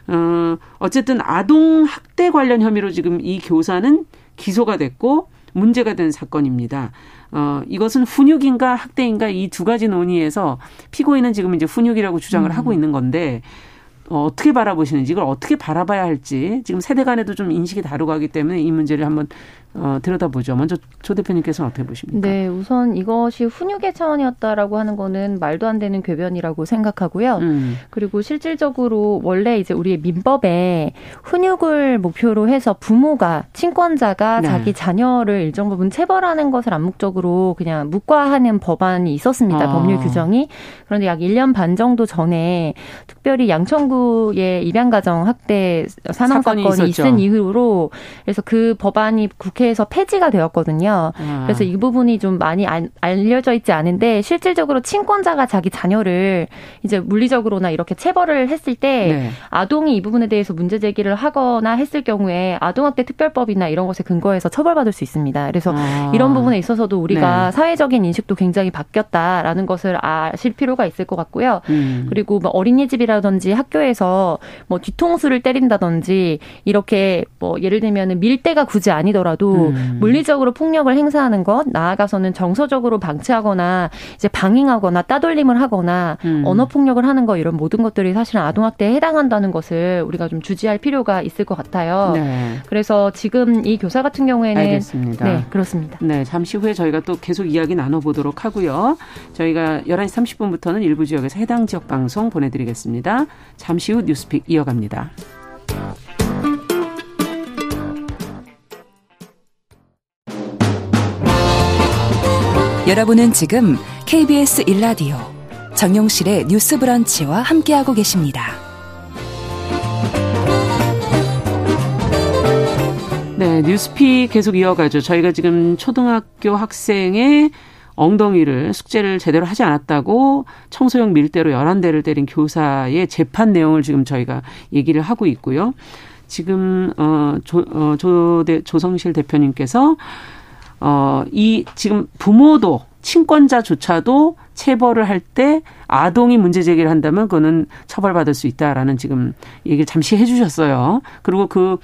어, 어쨌든 아동 학대 관련 혐의로 지금 이 교사는 기소가 됐고 문제가 된 사건입니다. 어, 이것은 훈육인가 학대인가 이 두 가지 논의에서 피고인은 지금 이제 훈육이라고 주장을 음. 하고 있는 건데 어, 어떻게 바라보시는지 이걸 어떻게 바라봐야 할지 지금 세대 간에도 좀 인식이 다르고 하기 때문에 이 문제를 한번 어, 들여다보죠. 먼저 조 대표님께서는 어떻게 보십니까? 네, 우선 이것이 훈육의 차원이었다라고 하는 거는 말도 안 되는 궤변이라고 생각하고요. 음. 그리고 실질적으로 원래 이제 우리의 민법에 훈육을 목표로 해서 부모가 친권자가 네. 자기 자녀를 일정 부분 체벌하는 것을 암묵적으로 그냥 묵과하는 법안이 있었습니다. 아. 법률 규정이. 그런데 약 1년 반 정도 전에 특별히 양천구의 입양가정 학대 사망 사건이, 사건이 있은 이후로 그래서 그 법안이 국회 국회에서 폐지가 되었거든요. 아. 그래서 이 부분이 좀 많이 알, 알려져 있지 않은데 실질적으로 친권자가 자기 자녀를 이제 물리적으로나 이렇게 체벌을 했을 때 네. 아동이 이 부분에 대해서 문제 제기를 하거나 했을 경우에 아동학대 특별법이나 이런 것에 근거해서 처벌받을 수 있습니다. 그래서 아. 이런 부분에 있어서도 우리가 네. 사회적인 인식도 굉장히 바뀌었다라는 것을 아실 필요가 있을 것 같고요. 음. 그리고 뭐 어린이집이라든지 학교에서 뭐 뒤통수를 때린다든지 이렇게 뭐 예를 들면 밀대가 굳이 아니더라도 음. 물리적으로 폭력을 행사하는 것, 나아가서는 정서적으로 방치하거나 이제 방임하거나 따돌림을 하거나 음. 언어 폭력을 하는 것 이런 모든 것들이 사실은 아동 학대에 해당한다는 것을 우리가 좀 주지할 필요가 있을 것 같아요. 네. 그래서 지금 이 교사 같은 경우에는 알겠습니다. 네, 그렇습니다. 네, 잠시 후에 저희가 또 계속 이야기 나눠 보도록 하고요. 저희가 11시 30분부터는 일부 지역에서 해당 지역 방송 보내 드리겠습니다. 잠시 후 뉴스픽 이어갑니다. 여러분은 지금 KBS 일라디오 정용실의 뉴스 브런치와 함께하고 계십니다. 네, 뉴스피 계속 이어가죠. 저희가 지금 초등학교 학생의 엉덩이를 숙제를 제대로 하지 않았다고 청소용 밀대로 11대를 때린 교사의 재판 내용을 지금 저희가 얘기를 하고 있고요. 지금 어 조 어, 조 대 조성실 대표님께서 어 이 지금 부모도 친권자조차도 체벌을 할 때 아동이 문제 제기를 한다면 그거는 처벌받을 수 있다라는 지금 얘기를 잠시 해주셨어요. 그리고 그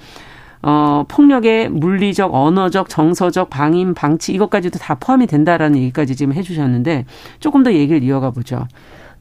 어, 폭력의 물리적, 언어적, 정서적, 방임, 방치 이것까지도 다 포함이 된다라는 얘기까지 지금 해주셨는데 조금 더 얘기를 이어가 보죠.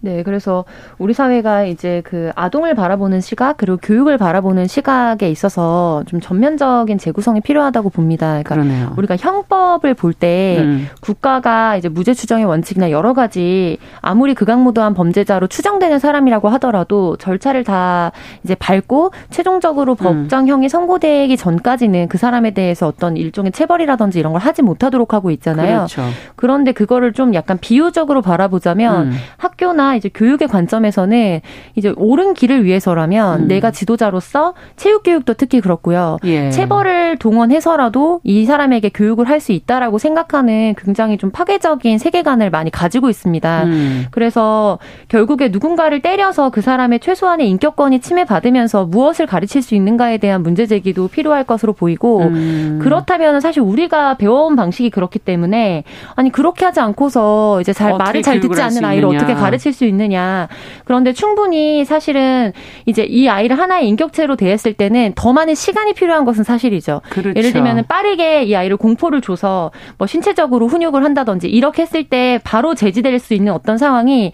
네, 그래서 우리 사회가 이제 그 아동을 바라보는 시각 그리고 교육을 바라보는 시각에 있어서 좀 전면적인 재구성이 필요하다고 봅니다. 그러니까 그러네요. 우리가 형법을 볼때 음. 국가가 이제 무죄 추정의 원칙이나 여러 가지 아무리 극악무도한 범죄자로 추정되는 사람이라고 하더라도 절차를 다 이제 밟고 최종적으로 음. 법정형이 선고되기 전까지는 그 사람에 대해서 어떤 일종의 체벌이라든지 이런 걸 하지 못하도록 하고 있잖아요. 그렇죠. 그런데 그거를 좀 약간 비유적으로 바라보자면 음. 학교나 이제 교육의 관점에서는 이제 옳은 길을 위해서라면 음. 내가 지도자로서 체육 교육도 특히 그렇고요. 예. 체벌을 동원해서라도 이 사람에게 교육을 할 수 있다라고 생각하는 굉장히 좀 파괴적인 세계관을 많이 가지고 있습니다. 음. 그래서 결국에 누군가를 때려서 그 사람의 최소한의 인격권이 침해받으면서 무엇을 가르칠 수 있는가에 대한 문제 제기도 필요할 것으로 보이고 음. 그렇다면 사실 우리가 배워온 방식이 그렇기 때문에 아니 그렇게 하지 않고서 이제 잘 말을 잘 듣지 않는 아이를 어떻게 가르칠 수 있느냐. 그런데 충분히 사실은 이제 이 아이를 하나의 인격체로 대했을 때는 더 많은 시간이 필요한 것은 사실이죠. 그렇죠. 예를 들면 빠르게 이 아이를 공포를 줘서 뭐 신체적으로 훈육을 한다든지 이렇게 했을 때 바로 제지될 수 있는 어떤 상황이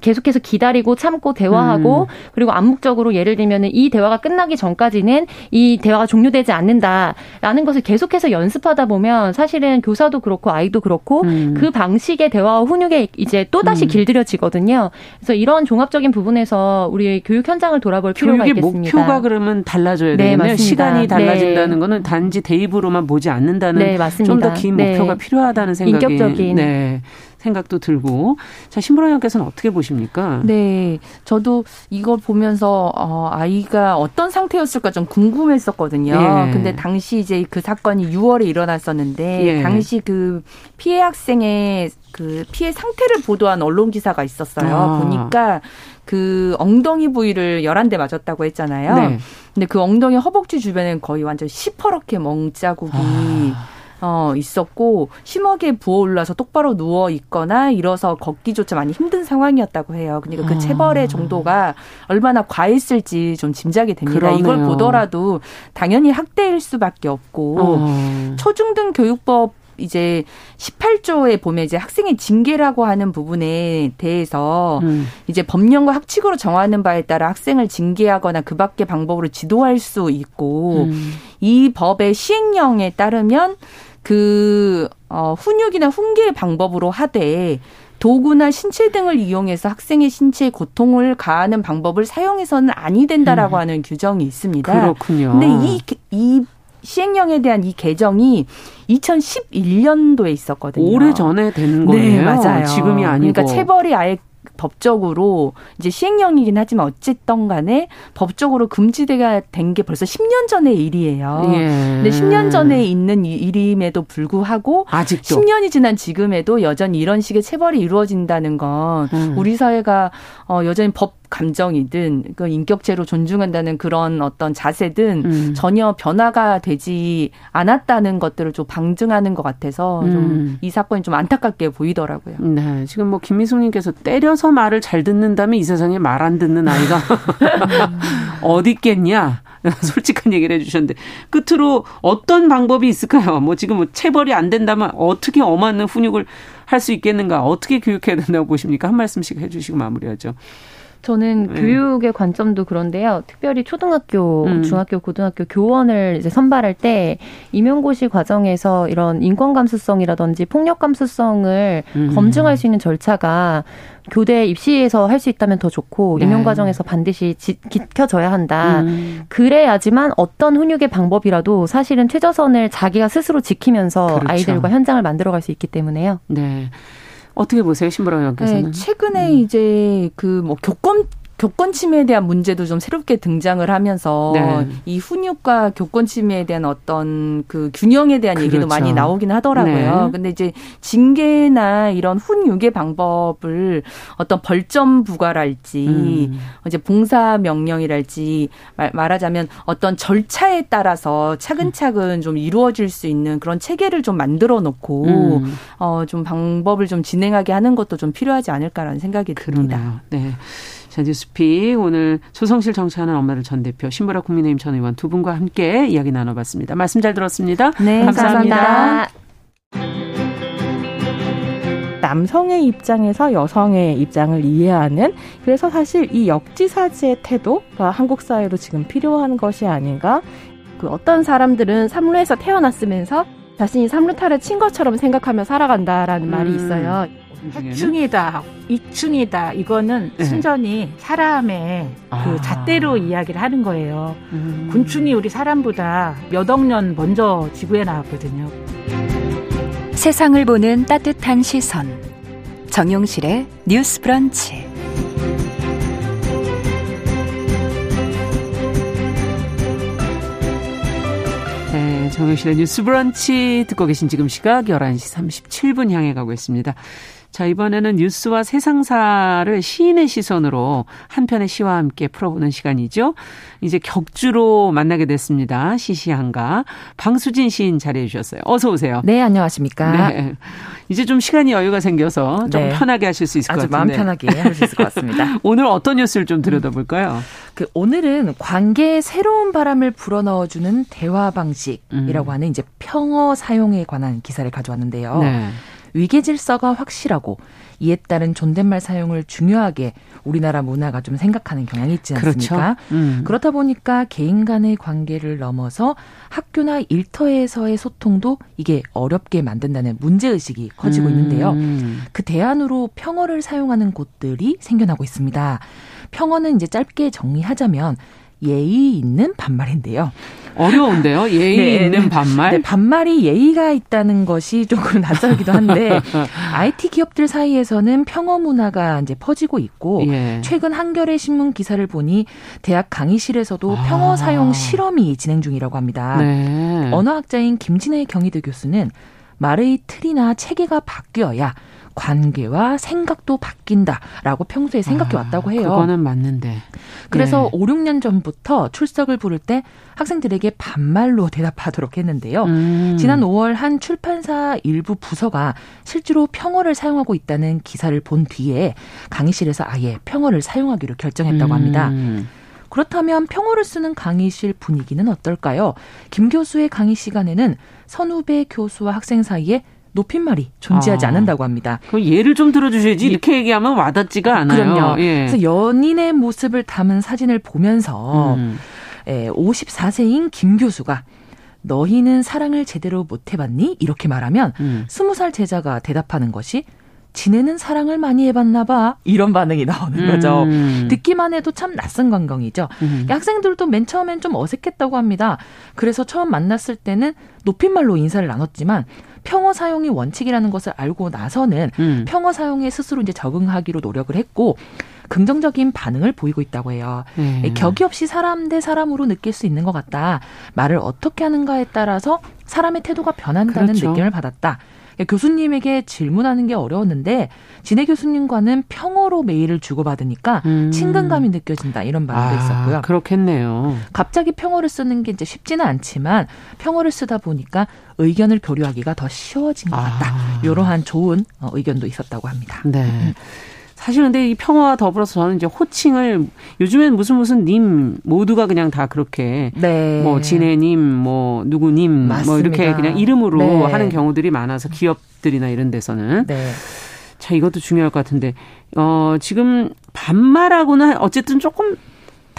계속해서 기다리고 참고 대화하고 음. 그리고 암묵적으로 예를 들면 이 대화가 끝나기 전까지는 이 대화가 종료되지 않는다라는 것을 계속해서 연습하다 보면 사실은 교사도 그렇고 아이도 그렇고 음. 그 방식의 대화와 훈육에 이제 또다시 음. 길들여지거든요. 있잖아요. 그래서 이런 종합적인 부분에서 우리 교육 현장을 돌아볼 필요가 있겠습니다. 목표가 그러면 달라져야 네, 되겠네요. 시간이 달라진다는 네. 거는 단지 대입으로만 보지 않는다는 네, 좀더 긴 목표가 네. 필요하다는 생각이 인격적인 네. 생각도 들고 자 신부라님께서는 어떻게 보십니까? 네, 저도 이걸 보면서 어, 아이가 어떤 상태였을까 좀 궁금했었거든요. 예. 근데 당시 이제 그 사건이 6월에 일어났었는데 예. 당시 그 피해 학생의 그 피해 상태를 보도한 언론 기사가 있었어요. 아. 보니까 그 엉덩이 부위를 열한 대 맞았다고 했잖아요. 네. 근데 그 엉덩이 허벅지 주변엔 거의 완전 시퍼렇게 멍자국이 아. 어, 있었고 심하게 부어올라서 똑바로 누워 있거나 일어서 걷기조차 많이 힘든 상황이었다고 해요. 그러니까 그 아. 체벌의 정도가 얼마나 과했을지 좀 짐작이 됩니다. 그러네요. 이걸 보더라도 당연히 학대일 수밖에 없고 어. 초중등 교육법 이제 18조에 보면 이제 학생의 징계라고 하는 부분에 대해서 음. 이제 법령과 학칙으로 정하는 바에 따라 학생을 징계하거나 그 밖의 방법으로 지도할 수 있고 음. 이 법의 시행령에 따르면 그 어, 훈육이나 훈계 방법으로 하되 도구나 신체 등을 이용해서 학생의 신체에 고통을 가하는 방법을 사용해서는 아니 된다라고 음. 하는 규정이 있습니다. 그렇군요. 근데 이, 이 시행령에 대한 이 개정이 2011년도에 있었거든요. 오래 전에 된 네, 거예요. 네, 맞아요. 지금이 아니고. 그러니까 체벌이 아예 법적으로 이제 시행령이긴 하지만 어쨌든 간에 법적으로 금지가 된 게 벌써 10년 전의 일이에요. 예. 근데 10년 전에 있는 일임에도 불구하고 아직도 10년이 지난 지금에도 여전히 이런 식의 체벌이 이루어진다는 건 음. 우리 사회가 어 여전히 법 감정이든 그 인격체로 존중한다는 그런 어떤 자세든 음. 전혀 변화가 되지 않았다는 것들을 좀 방증하는 것 같아서 음. 좀이 사건이 좀 안타깝게 보이더라고요. 네, 지금 뭐 김미숙님께서 때려서 말을 잘 듣는다면 이 세상에 말 안 듣는 아이가 어디 있겠냐? 솔직한 얘기를 해주셨는데 끝으로 어떤 방법이 있을까요? 뭐 지금 뭐 체벌이 안 된다면 어떻게 엄하는 훈육을 할 수 있겠는가? 어떻게 교육해야 된다고 보십니까? 한 말씀씩 해주시고 마무리하죠. 저는 네. 교육의 관점도 그런데요. 특별히 초등학교, 음. 중학교, 고등학교 교원을 이제 선발할 때 임용고시 과정에서 이런 인권 감수성이라든지 폭력 감수성을 음. 검증할 수 있는 절차가 교대 입시에서 할 수 있다면 더 좋고 네. 임용 과정에서 반드시 지, 지켜져야 한다. 음. 그래야지만 어떤 훈육의 방법이라도 사실은 최저선을 자기가 스스로 지키면서 그렇죠. 아이들과 현장을 만들어갈 수 있기 때문에요. 네. 어떻게 보세요, 신보라 의원께서는? 네, 최근에 음. 이제 그 뭐 교권 교권 침해에 대한 문제도 좀 새롭게 등장을 하면서 네. 이 훈육과 교권 침해에 대한 어떤 그 균형에 대한 그렇죠. 얘기도 많이 나오긴 하더라고요. 네. 근데 이제 징계나 이런 훈육의 방법을 어떤 벌점 부과랄지 음. 이제 봉사 명령이랄지 말, 말하자면 어떤 절차에 따라서 차근차근 좀 이루어질 수 있는 그런 체계를 좀 만들어 놓고 음. 어좀 방법을 좀 진행하게 하는 것도 좀 필요하지 않을까라는 생각이 듭니다. 그러네요. 네. 자, 뉴스픽 오늘 조성실 정치하는 엄마를 전 대표, 신보라 국민의힘 전 의원 두 분과 함께 이야기 나눠봤습니다. 말씀 잘 들었습니다. 네, 감사합니다. 감사합니다. 남성의 입장에서 여성의 입장을 이해하는 그래서 사실 이 역지사지의 태도가 한국 사회로 지금 필요한 것이 아닌가. 그 어떤 사람들은 삼루에서 태어났으면서 자신이 삼루타를 친 것처럼 생각하며 살아간다라는 음. 말이 있어요. 해충이다, 이충이다. 이거는 네. 순전히 사람의 아. 그 잣대로 이야기를 하는 거예요. 음. 곤충이 우리 사람보다 몇억 년 먼저 지구에 나왔거든요. 세상을 보는 따뜻한 시선. 정용실의 뉴스 브런치. 네, 정용실의 뉴스 브런치 듣고 계신 지금 시각 11시 37분 향해 가고 있습니다. 자, 이번에는 뉴스와 세상사를 시인의 시선으로 한 편의 시와 함께 풀어보는 시간이죠. 이제 격주로 만나게 됐습니다. 시시한가. 방수진 시인 자리해 주셨어요. 어서 오세요. 네, 안녕하십니까. 네. 이제 좀 시간이 여유가 생겨서 좀 네. 편하게 하실 수 있을 것 같은데. 마음 편하게 할 수 있을 것 같습니다. 오늘 어떤 뉴스를 좀 들여다볼까요? 그 오늘은 관계에 새로운 바람을 불어넣어주는 대화 방식이라고 음. 하는 이제 평어 사용에 관한 기사를 가져왔는데요. 네. 위계 질서가 확실하고 이에 따른 존댓말 사용을 중요하게 우리나라 문화가 좀 생각하는 경향이 있지 않습니까? 그렇죠. 음. 그렇다 보니까 개인 간의 관계를 넘어서 학교나 일터에서의 소통도 이게 어렵게 만든다는 문제 의식이 커지고 음. 있는데요. 그 대안으로 평어를 사용하는 곳들이 생겨나고 있습니다. 평어는 이제 짧게 정리하자면 예의 있는 반말인데요. 어려운데요. 예의 네, 있는 반말. 네, 반말이 예의가 있다는 것이 조금 낯설기도 한데 IT 기업들 사이에서는 평어 문화가 이제 퍼지고 있고 예. 최근 한겨레 신문 기사를 보니 대학 강의실에서도 아. 평어 사용 실험이 진행 중이라고 합니다. 네. 언어학자인 김진애 경희대 교수는 말의 틀이나 체계가 바뀌어야 관계와 생각도 바뀐다라고 평소에 생각해 아, 왔다고 해요. 그거는 맞는데. 그래서 네. 5, 6년 전부터 출석을 부를 때 학생들에게 반말로 대답하도록 했는데요. 음. 지난 5월 한 출판사 일부 부서가 실제로 평어를 사용하고 있다는 기사를 본 뒤에 강의실에서 아예 평어를 사용하기로 결정했다고 합니다. 음. 그렇다면 평어를 쓰는 강의실 분위기는 어떨까요? 김 교수의 강의 시간에는 선후배 교수와 학생 사이에 높임말이 존재하지 아. 않는다고 합니다. 그 예를 좀 들어주셔야지 예. 이렇게 얘기하면 와닿지가 않아요. 그럼요. 예. 그래서 연인의 모습을 담은 사진을 보면서 음. 예, 54세인 김 교수가 너희는 사랑을 제대로 못 해봤니? 이렇게 말하면 음. 20살 제자가 대답하는 것이 지네는 사랑을 많이 해봤나 봐. 이런 반응이 나오는 거죠. 음. 듣기만 해도 참 낯선 광경이죠. 음. 학생들도 맨 처음엔 좀 어색했다고 합니다. 그래서 처음 만났을 때는 높임말로 인사를 나눴지만 평어 사용이 원칙이라는 것을 알고 나서는 음. 평어 사용에 스스로 이제 적응하기로 노력을 했고 긍정적인 반응을 보이고 있다고 해요. 음. 격이 없이 사람 대 사람으로 느낄 수 있는 것 같다. 말을 어떻게 하는가에 따라서 사람의 태도가 변한다는 그렇죠. 느낌을 받았다. 교수님에게 질문하는 게 어려웠는데 진해 교수님과는 평어로 메일을 주고받으니까 음. 친근감이 느껴진다 이런 말도 아, 있었고요. 그렇겠네요. 갑자기 평어를 쓰는 게 이제 쉽지는 않지만 평어를 쓰다 보니까 의견을 교류하기가 더 쉬워진 것 같다. 아. 이러한 좋은 어, 의견도 있었다고 합니다. 네. 음. 사실 근데 이 평화와 더불어서 저는 이제 호칭을 요즘엔 무슨 무슨 님 모두가 그냥 다 그렇게 네. 뭐 진해님 뭐 누구님 맞습니다. 뭐 이렇게 그냥 이름으로 네. 하는 경우들이 많아서 기업들이나 이런 데서는 네. 자 이것도 중요할 것 같은데 어 지금 반말하고는 어쨌든 조금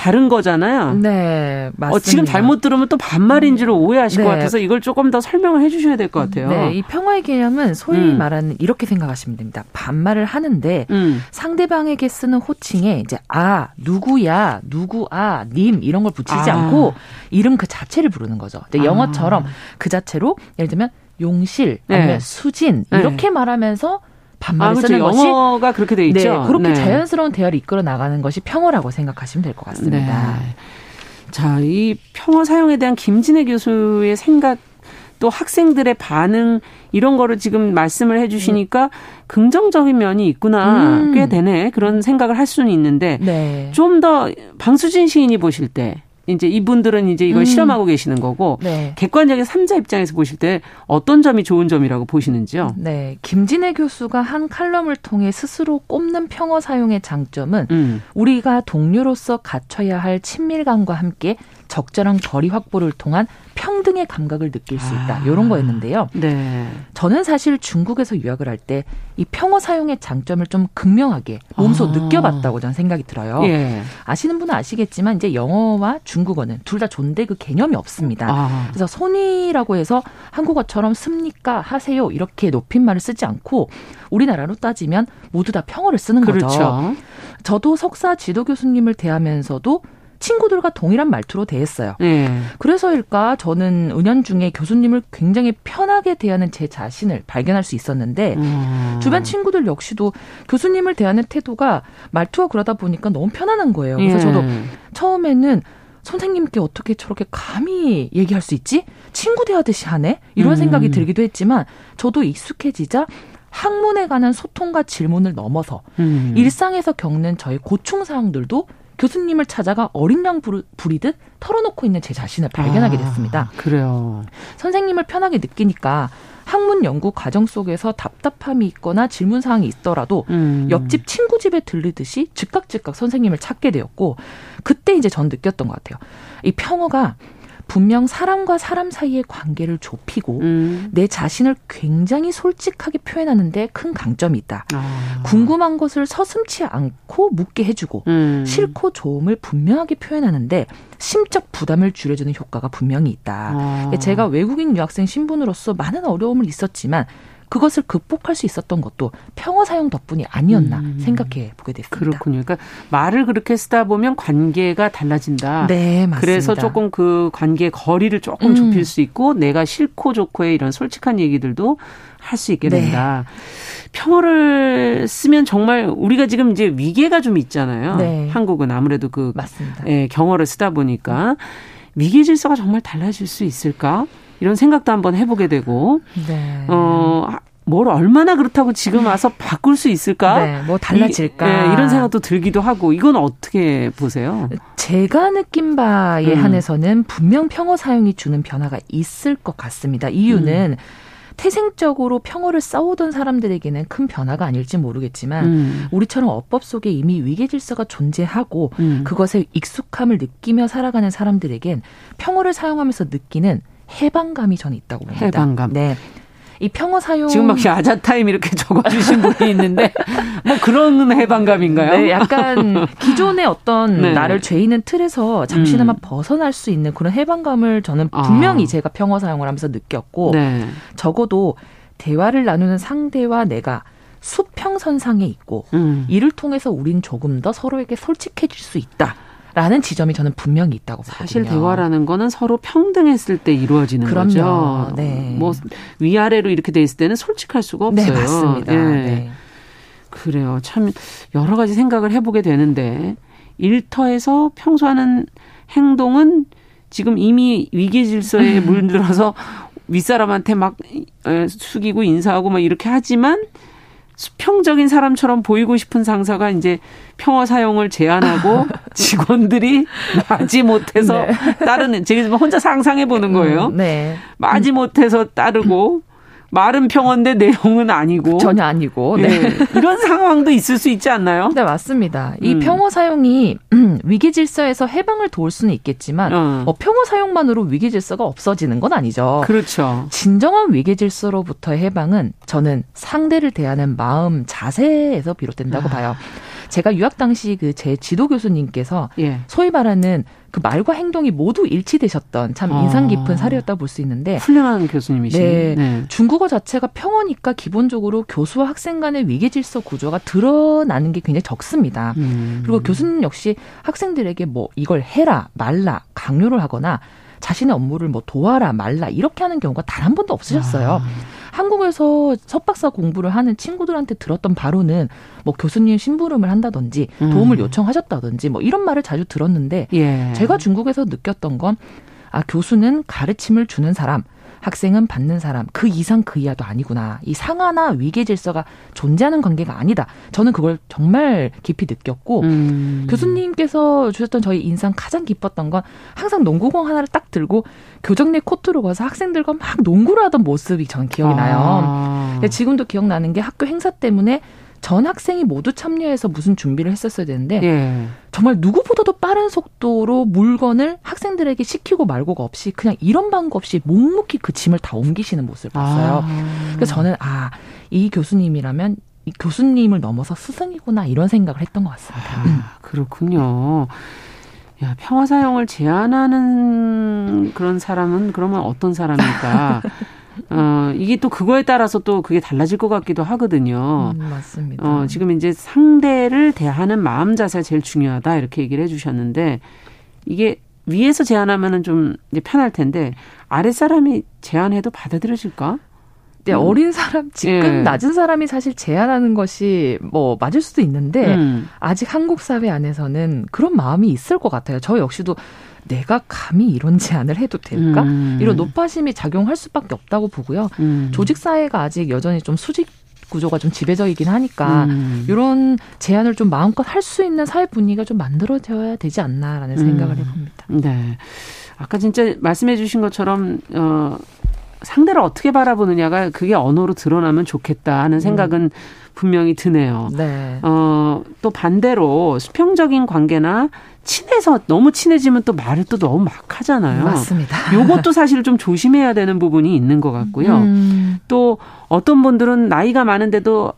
다른 거잖아요. 네, 맞습니다. 어, 지금 잘못 들으면 또 반말인 줄 오해하실 네. 것 같아서 이걸 조금 더 설명을 해주셔야 될 것 같아요. 네, 이 평화의 개념은 소위 음. 말하는 이렇게 생각하시면 됩니다. 반말을 하는데 음. 상대방에게 쓰는 호칭에 이제 아 누구야, 누구아, 님 이런 걸 붙이지 아. 않고 이름 그 자체를 부르는 거죠. 아. 영어처럼 그 자체로 예를 들면 용실 아니면 네. 수진 이렇게 네. 말하면서 반말을 아, 그렇죠. 쓰는 것이 영어가 그렇게 돼 있죠. 네, 그렇게 네. 자연스러운 대화를 이끌어 나가는 것이 평어라고 생각하시면 될 것 같습니다. 네. 자, 이 평어 사용에 대한 김진애 교수의 생각 또 학생들의 반응 이런 거를 지금 말씀을 해 주시니까 음. 긍정적인 면이 있구나. 음. 꽤 되네. 그런 생각을 할 수는 있는데 네. 좀더 방수진 시인이 보실 때 이제 이분들은 이제 이걸 음. 실험하고 계시는 거고 네. 객관적인 삼자 입장에서 보실 때 어떤 점이 좋은 점이라고 보시는지요? 네, 김진애 교수가 한 칼럼을 통해 스스로 꼽는 평어 사용의 장점은 음. 우리가 동료로서 갖춰야 할 친밀감과 함께 적절한 거리 확보를 통한 평등의 감각을 느낄 수 있다. 아. 이런 거였는데요. 네. 저는 사실 중국에서 유학을 할 때 이 평어 사용의 장점을 좀 극명하게 몸소 아. 느껴봤다고 저는 생각이 들어요. 예. 아시는 분은 아시겠지만 이제 영어와 중국어는 둘 다 존대 그 개념이 없습니다. 아. 그래서 손이라고 해서 한국어처럼 습니까 하세요 이렇게 높임말을 쓰지 않고 우리나라로 따지면 모두 다 평어를 쓰는 그렇죠. 거죠. 저도 석사 지도 교수님을 대하면서도 친구들과 동일한 말투로 대했어요. 네. 그래서일까 저는 은연중에 교수님을 굉장히 편하게 대하는 제 자신을 발견할 수 있었는데 음. 주변 친구들 역시도 교수님을 대하는 태도가 말투가 그러다 보니까 너무 편안한 거예요. 그래서 예. 저도 처음에는 선생님께 어떻게 저렇게 감히 얘기할 수 있지? 친구 대하듯이 하네? 이런 음. 생각이 들기도 했지만 저도 익숙해지자 학문에 관한 소통과 질문을 넘어서 음. 일상에서 겪는 저의 고충 사항들도 교수님을 찾아가 어린 양 부리듯 털어놓고 있는 제 자신을 발견하게 아, 됐습니다. 아, 그래요. 선생님을 편하게 느끼니까 학문 연구 과정 속에서 답답함이 있거나 질문 사항이 있더라도 음. 옆집 친구 집에 들르듯이 즉각 즉각 선생님을 찾게 되었고 그때 이제 전 느꼈던 것 같아요. 이 평어가 분명 사람과 사람 사이의 관계를 좁히고 음. 내 자신을 굉장히 솔직하게 표현하는데 큰 강점이 있다. 아. 궁금한 것을 서슴치 않고 묻게 해주고 음. 싫고 좋음을 분명하게 표현하는데 심적 부담을 줄여주는 효과가 분명히 있다. 아. 제가 외국인 유학생 신분으로서 많은 어려움을 있었지만 그것을 극복할 수 있었던 것도 평어 사용 덕분이 아니었나 음. 생각해 보게 됐습니다. 그렇군요. 그러니까 말을 그렇게 쓰다 보면 관계가 달라진다. 네, 맞습니다. 그래서 조금 그 관계 거리를 조금 음. 좁힐 수 있고 내가 싫고 좋고의 이런 솔직한 얘기들도 할 수 있게 네. 된다. 네. 평어를 쓰면 정말 우리가 지금 이제 위계가 좀 있잖아요. 네. 한국은 아무래도 그 맞습니다. 예, 경어를 쓰다 보니까 위계 질서가 정말 달라질 수 있을까? 이런 생각도 한번 해보게 되고 네. 어. 뭘 얼마나 그렇다고 지금 와서 바꿀 수 있을까? 네, 뭐 달라질까? 이, 네, 이런 생각도 들기도 하고 이건 어떻게 보세요? 제가 느낀 바에 음. 한해서는 분명 평어 사용이 주는 변화가 있을 것 같습니다. 이유는 음. 태생적으로 평어를 써오던 사람들에게는 큰 변화가 아닐지 모르겠지만 음. 우리처럼 어법 속에 이미 위계 질서가 존재하고 음. 그것에 익숙함을 느끼며 살아가는 사람들에겐 평어를 사용하면서 느끼는 해방감이 저는 있다고 봅니다. 해방감. 네. 이 평어 사용 지금 막 아자타임 이렇게 적어주신 분이 있는데 뭐 그런 해방감인가요? 네, 약간 기존의 어떤 네. 나를 죄인은 틀에서 잠시나마 음. 벗어날 수 있는 그런 해방감을 저는 아. 분명히 아. 제가 평어 사용을 하면서 느꼈고 네. 적어도 대화를 나누는 상대와 내가 수평선상에 있고 음. 이를 통해서 우린 조금 더 서로에게 솔직해질 수 있다. 라는 지점이 저는 분명히 있다고 보거든요. 사실 대화라는 거는 서로 평등했을 때 이루어지는 그럼요. 거죠. 네. 뭐 위아래로 이렇게 돼 있을 때는 솔직할 수가 네, 없어요. 네, 맞습니다. 네. 네. 그래요. 참 여러 가지 생각을 해보게 되는데 일터에서 평소 하는 행동은 지금 이미 위기 질서에 물들어서 윗사람한테 막 숙이고 인사하고 막 이렇게 하지만 수평적인 사람처럼 보이고 싶은 상사가 이제 평어 사용을 제한하고 직원들이 마지 못해서 네. 따르는 제가 혼자 상상해 보는 거예요. 음, 네. 마지 못해서 따르고 말은 평어인데 내용은 아니고 전혀 아니고 네. 네. 이런 상황도 있을 수 있지 않나요? 네 맞습니다. 이 음. 평어 사용이 음, 위기 질서에서 해방을 도울 수는 있겠지만 어. 어, 평어 사용만으로 위기 질서가 없어지는 건 아니죠. 그렇죠. 진정한 위기 질서로부터의 해방은 저는 상대를 대하는 마음 자세에서 비롯된다고 아. 봐요. 제가 유학 당시 그 제 지도 교수님께서 예. 소위 말하는 그 말과 행동이 모두 일치되셨던 참 인상 깊은 아. 사례였다 볼 수 있는데 훌륭한 교수님이시네. 네, 네. 중국어 자체가 평어니까 기본적으로 교수와 학생 간의 위계 질서 구조가 드러나는 게 굉장히 적습니다. 음. 그리고 교수님 역시 학생들에게 뭐 이걸 해라 말라 강요를 하거나 자신의 업무를 뭐 도와라 말라 이렇게 하는 경우가 단 한 번도 없으셨어요. 아. 한국에서 석박사 공부를 하는 친구들한테 들었던 바로는 뭐 교수님 심부름을 한다든지 도움을 음. 요청하셨다든지 뭐 이런 말을 자주 들었는데 예. 제가 중국에서 느꼈던 건 아, 교수는 가르침을 주는 사람, 학생은 받는 사람 그 이상 그 이하도 아니구나. 이 상하나 위계 질서가 존재하는 관계가 아니다. 저는 그걸 정말 깊이 느꼈고 음. 교수님께서 주셨던 저희 인상 가장 깊었던 건 항상 농구공 하나를 딱 들고 교정 내 코트로 가서 학생들과 막 농구를 하던 모습이 저는 기억이 나요. 아. 지금도 기억나는 게 학교 행사 때문에 전 학생이 모두 참여해서 무슨 준비를 했었어야 되는데 예. 정말 누구보다도 빠른 속도로 물건을 학생들에게 시키고 말고가 없이 그냥 이런 방법 없이 묵묵히 그 짐을 다 옮기시는 모습을 봤어요. 아. 그래서 저는 아 이 교수님이라면 이 교수님을 넘어서 스승이구나 이런 생각을 했던 것 같습니다. 아, 음. 그렇군요. 야, 평화 사용을 제한하는 그런 사람은 그러면 어떤 사람일까? 어, 이게 또 그거에 따라서 또 그게 달라질 것 같기도 하거든요. 음, 맞습니다. 어, 지금 이제 상대를 대하는 마음 자세가 제일 중요하다 이렇게 얘기를 해 주셨는데 이게 위에서 제안하면은 좀 이제 편할 텐데 아랫 사람이 제안해도 받아들여질까? 네, 음. 어린 사람, 지금 예. 낮은 사람이 사실 제안하는 것이 뭐 맞을 수도 있는데 음. 아직 한국 사회 안에서는 그런 마음이 있을 것 같아요. 저 역시도 내가 감히 이런 제안을 해도 될까? 음. 이런 노파심이 작용할 수밖에 없다고 보고요. 음. 조직 사회가 아직 여전히 좀 수직 구조가 좀 지배적이긴 하니까 음. 이런 제안을 좀 마음껏 할 수 있는 사회 분위기가 좀 만들어져야 되지 않나라는 생각을 음. 해봅니다. 네. 아까 진짜 말씀해 주신 것처럼 어 상대를 어떻게 바라보느냐가 그게 언어로 드러나면 좋겠다 하는 생각은 음. 분명히 드네요. 네. 어, 또 반대로 수평적인 관계나 친해서 너무 친해지면 또 말을 또 너무 막 하잖아요. 맞습니다. 요것도 사실 좀 조심해야 되는 부분이 있는 것 같고요. 음. 또 어떤 분들은 나이가 많은데도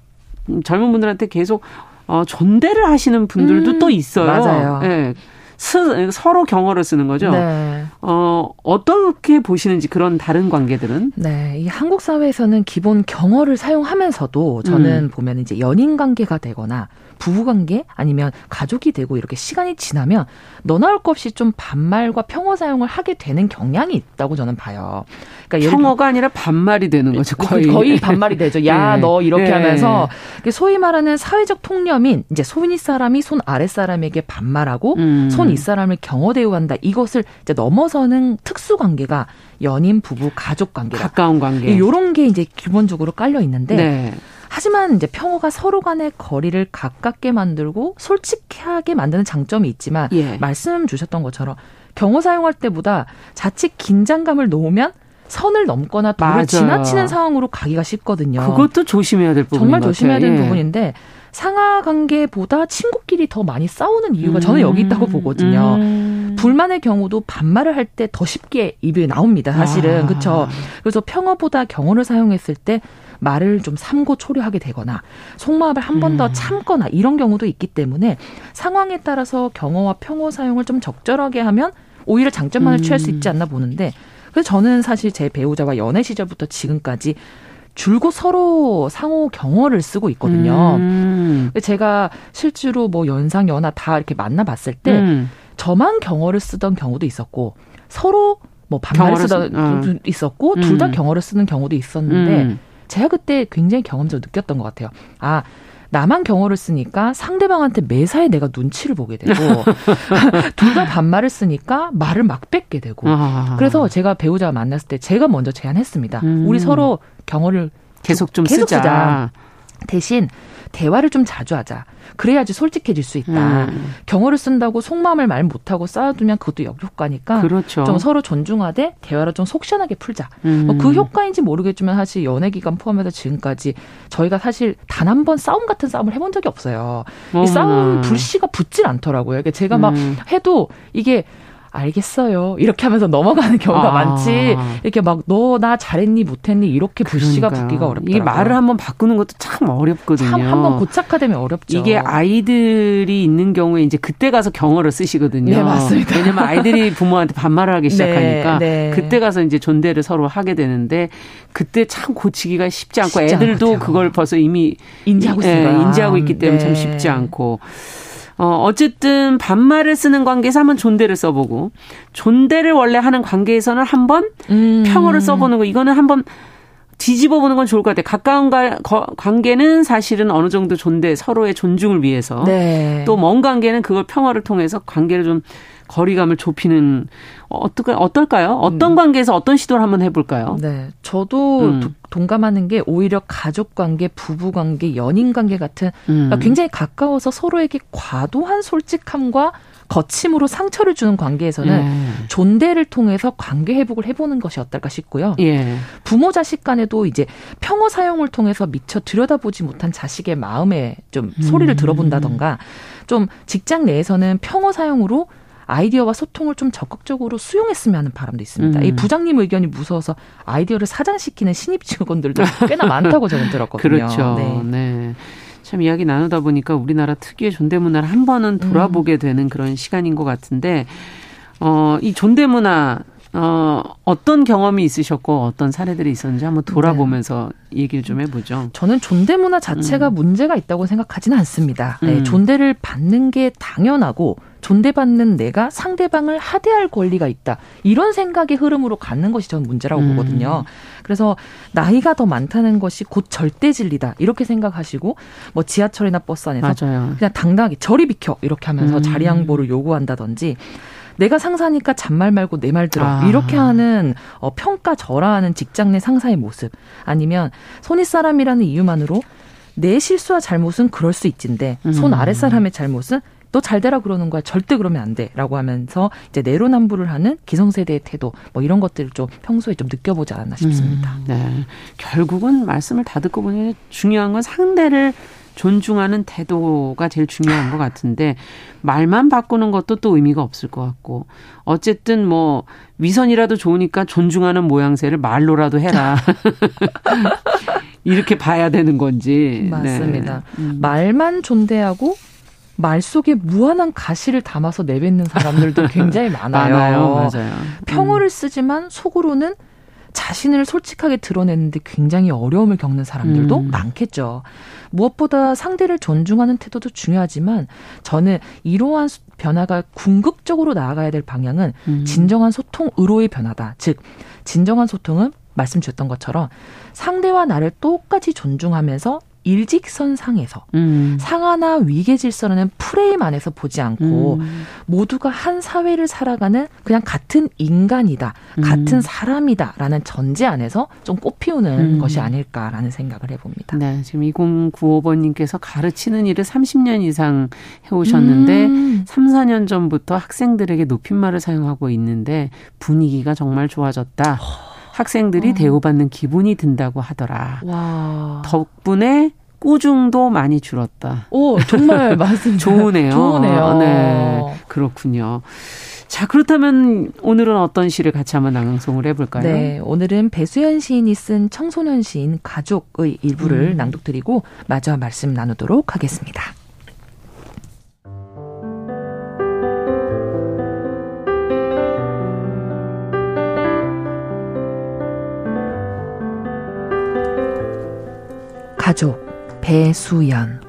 젊은 분들한테 계속 어, 존대를 하시는 분들도 음. 또 있어요. 맞아요. 네. 스, 서로 경어를 쓰는 거죠. 네. 어, 어떻게 보시는지 그런 다른 관계들은? 네. 이 한국 사회에서는 기본 경어를 사용하면서도 저는 음. 보면 이제 연인 관계가 되거나 부부관계 아니면 가족이 되고 이렇게 시간이 지나면 너나 할 것 없이 좀 반말과 평어 사용을 하게 되는 경향이 있다고 저는 봐요. 그러니까 평어가 아니라 반말이 되는 거죠. 거의 거의 반말이 되죠. 야너 네. 이렇게 네. 하면서 소위 말하는 사회적 통념인 이제 소위 사람이 손 아랫 사람에게 반말하고 음. 손윗 사람을 경어 대우한다. 이것을 이제 넘어서는 특수 관계가 연인, 부부, 가족 관계 가까운 관계 이런 게 이제 기본적으로 깔려 있는데. 네. 하지만 이제 평화가 서로 간의 거리를 가깝게 만들고 솔직하게 만드는 장점이 있지만 예. 말씀 주셨던 것처럼 경호 사용할 때보다 자칫 긴장감을 놓으면 선을 넘거나 도를 지나치는 상황으로 가기가 쉽거든요. 그것도 조심해야 될 부분 정말 조심해야 되는 예. 부분인데 상하 관계보다 친구끼리 더 많이 싸우는 이유가 음. 저는 여기 있다고 보거든요. 음. 불만의 경우도 반말을 할 때 더 쉽게 입에 나옵니다. 사실은 아. 그렇죠. 그래서 평어보다 경어를 사용했을 때 말을 좀 삼고 초려하게 되거나 속마음을 한 번더 음. 참거나 이런 경우도 있기 때문에 상황에 따라서 경어와 평어 사용을 좀 적절하게 하면 오히려 장점만을 음. 취할 수 있지 않나 보는데 그래서 저는 사실 제 배우자와 연애 시절부터 지금까지 줄곧 서로 상호 경어를 쓰고 있거든요. 음. 제가 실제로 뭐 연상 연하 다 이렇게 만나봤을 때 음. 저만 경어를 쓰던 경우도 있었고 서로 뭐 반말을 쓰던 어. 있었고 둘다 경어를 쓰는 경우도 있었는데 음. 제가 그때 굉장히 경험적으로 느꼈던 것 같아요. 아, 나만 경어를 쓰니까 상대방한테 매사에 내가 눈치를 보게 되고 둘 다 반말을 쓰니까 말을 막 뺏게 되고 아. 그래서 제가 배우자 만났을 때 제가 먼저 제안했습니다. 음. 우리 서로 경어를 계속 좀 계속 쓰자. 쓰자. 대신 대화를 좀 자주 하자. 그래야지 솔직해질 수 있다. 음. 경어를 쓴다고 속마음을 말 못하고 쌓아두면 그것도 역효과니까 그렇죠. 좀 서로 존중하되 대화를 좀 속 시원하게 풀자. 음. 뭐그 효과인지 모르겠지만 사실 연애 기간 포함해서 지금까지 저희가 사실 단 한 번 싸움 같은 싸움을 해본 적이 없어요. 이 싸움 불씨가 붙질 않더라고요. 그러니까 제가 막 음. 해도 이게 알겠어요. 이렇게 하면서 넘어가는 경우가 아. 많지. 이렇게 막 너 나 잘했니 못했니 이렇게 불씨가 붙기가 어렵다. 이게 말을 한번 바꾸는 것도 참 어렵거든요. 참 한번 고착화되면 어렵죠. 이게 아이들이 있는 경우에 이제 그때 가서 경어를 쓰시거든요. 네, 맞습니다. 왜냐면 아이들이 부모한테 반말을 하기 네, 시작하니까 네, 네. 그때 가서 이제 존대를 서로 하게 되는데 그때 참 고치기가 쉽지 않고 쉽지 애들도 않죠. 그걸 벌써 이미 인지하고 예, 인지하고 있기 때문에 참 네. 쉽지 않고 어, 어쨌든 반말을 쓰는 관계에서 한번 존대를 써보고 존대를 원래 하는 관계에서는 한번 음. 평어를 써보는 거 이거는 한번 뒤집어 보는 건 좋을 것 같아요. 가까운 가, 거, 관계는 사실은 어느 정도 존대, 서로의 존중을 위해서. 네. 또먼 관계는 그걸 평화를 통해서 관계를 좀 거리감을 좁히는 어떨까 어떨까요? 어떤 음. 관계에서 어떤 시도를 한번 해볼까요? 네, 저도 음. 동감하는 게 오히려 가족 관계, 부부 관계, 연인 관계 같은 음. 그러니까 굉장히 가까워서 서로에게 과도한 솔직함과 거침으로 상처를 주는 관계에서는 예. 존대를 통해서 관계 회복을 해보는 것이 어떨까 싶고요. 예. 부모 자식 간에도 이제 평어 사용을 통해서 미처 들여다보지 못한 자식의 마음에 좀 소리를 음. 들어본다던가 좀 직장 내에서는 평어 사용으로 아이디어와 소통을 좀 적극적으로 수용했으면 하는 바람도 있습니다. 음. 이 부장님 의견이 무서워서 아이디어를 사장시키는 신입 직원들도 꽤나 많다고 저는 들었거든요. 그렇죠. 네. 네. 참 이야기 나누다 보니까 우리나라 특유의 존대 문화를 한 번은 돌아보게 되는 그런 시간인 것 같은데, 어, 이 존대 문화, 어, 어떤 경험이 있으셨고 어떤 사례들이 있었는지 한번 돌아보면서 네. 얘기를 좀 해보죠. 저는 존대 문화 자체가 음. 문제가 있다고 생각하지는 않습니다. 네, 음. 존대를 받는 게 당연하고 존대받는 내가 상대방을 하대할 권리가 있다. 이런 생각의 흐름으로 갖는 것이 저는 문제라고 음. 보거든요. 그래서 나이가 더 많다는 것이 곧 절대 진리다. 이렇게 생각하시고 뭐 지하철이나 버스 안에서 맞아요. 그냥 당당하게 저리 비켜 이렇게 하면서 음. 자리 양보를 요구한다든지 내가 상사니까 잔말 말고 내 말 들어. 아. 이렇게 하는 어, 평가 절하하는 직장 내 상사의 모습. 아니면 손윗 사람이라는 이유만으로 내 실수와 잘못은 그럴 수 있진데 손 음. 아랫 사람의 잘못은 너 잘 되라 그러는 거야. 절대 그러면 안 돼. 라고 하면서 이제 내로남불을 하는 기성세대의 태도 뭐 이런 것들을 좀 평소에 좀 느껴보지 않았나 싶습니다. 음, 네. 결국은 말씀을 다 듣고 보니 중요한 건 상대를 존중하는 태도가 제일 중요한 것 같은데 말만 바꾸는 것도 또 의미가 없을 것 같고 어쨌든 뭐 위선이라도 좋으니까 존중하는 모양새를 말로라도 해라 이렇게 봐야 되는 건지 맞습니다. 네. 음. 말만 존대하고 말 속에 무한한 가시를 담아서 내뱉는 사람들도 굉장히 많아요. 많아요. 맞아요. 평어를 음. 쓰지만 속으로는 자신을 솔직하게 드러내는데 굉장히 어려움을 겪는 사람들도 음. 많겠죠. 무엇보다 상대를 존중하는 태도도 중요하지만 저는 이러한 변화가 궁극적으로 나아가야 될 방향은 음. 진정한 소통으로의 변화다. 즉, 진정한 소통은 말씀 주셨던 것처럼 상대와 나를 똑같이 존중하면서 일직선상에서 음. 상하나 위계 질서라는 프레임 안에서 보지 않고 음. 모두가 한 사회를 살아가는 그냥 같은 인간이다, 음. 같은 사람이다라는 전제 안에서 좀 꽃피우는 음. 것이 아닐까라는 생각을 해봅니다. 네, 지금 2095번님께서 가르치는 일을 30년 이상 해오셨는데 음. 3, 4년 전부터 학생들에게 높임말을 사용하고 있는데 분위기가 정말 좋아졌다. 학생들이 어. 대우받는 기분이 든다고 하더라. 와. 덕분에 꾸중도 많이 줄었다. 오, 정말 맞습니다. 좋으네요. 좋으네요. 네. 그렇군요. 자, 그렇다면 오늘은 어떤 시를 같이 한번 낭송을 해볼까요? 네, 오늘은 배수연 시인이 쓴 청소년 시인 가족의 일부를 음. 낭독드리고 마저 말씀 나누도록 하겠습니다. 가족 배수연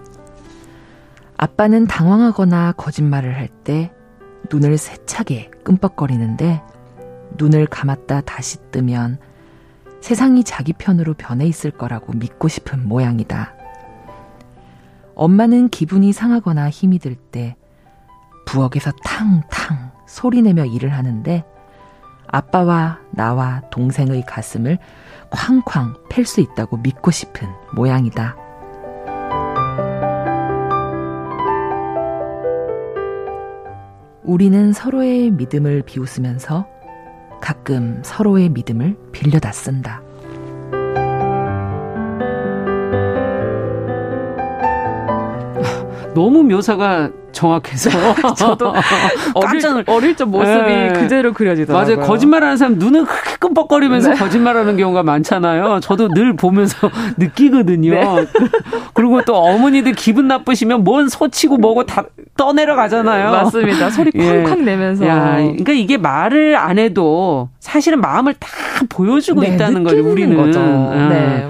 아빠는 당황하거나 거짓말을 할 때 눈을 세차게 끔뻑거리는데 눈을 감았다 다시 뜨면 세상이 자기 편으로 변해 있을 거라고 믿고 싶은 모양이다. 엄마는 기분이 상하거나 힘이 들 때 부엌에서 탕탕 소리내며 일을 하는데 아빠와 나와 동생의 가슴을 쾅쾅 팰 수 있다고 믿고 싶은 모양이다. 우리는 서로의 믿음을 비웃으면서 가끔 서로의 믿음을 빌려다 쓴다. 너무 묘사가 정확해서 저도 어릴, 어릴 적 모습이 네. 그대로 그려지더라고요. 맞아요. 거짓말하는 사람 눈을 크게 끔뻑거리면서 네. 거짓말하는 경우가 많잖아요. 저도 늘 보면서 느끼거든요. 네. 그리고 또 어머니들 기분 나쁘시면 뭔 소치고 뭐고 다 떠내려 가잖아요. 맞습니다. 소리 쾅쾅 예. 내면서. 야, 그러니까 이게 말을 안 해도 사실은 마음을 다 보여주고 네, 있다는 거죠. 우리는. 거죠. 아. 네.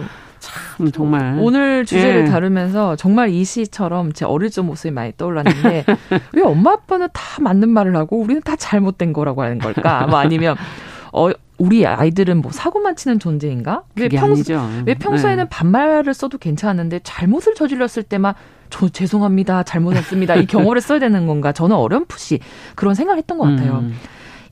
참 정말 오늘 주제를 예. 다루면서 정말 이 시처럼 제 어릴 적 모습이 많이 떠올랐는데 왜 엄마 아빠는 다 맞는 말을 하고 우리는 다 잘못된 거라고 하는 걸까? 뭐 아니면 어, 우리 아이들은 뭐 사고만 치는 존재인가? 왜, 평소, 왜 평소에는 네. 반말을 써도 괜찮은데 잘못을 저질렀을 때만 저 죄송합니다. 잘못했습니다. 이 경어를 써야 되는 건가? 저는 어렴풋이 그런 생각을 했던 것 같아요. 음.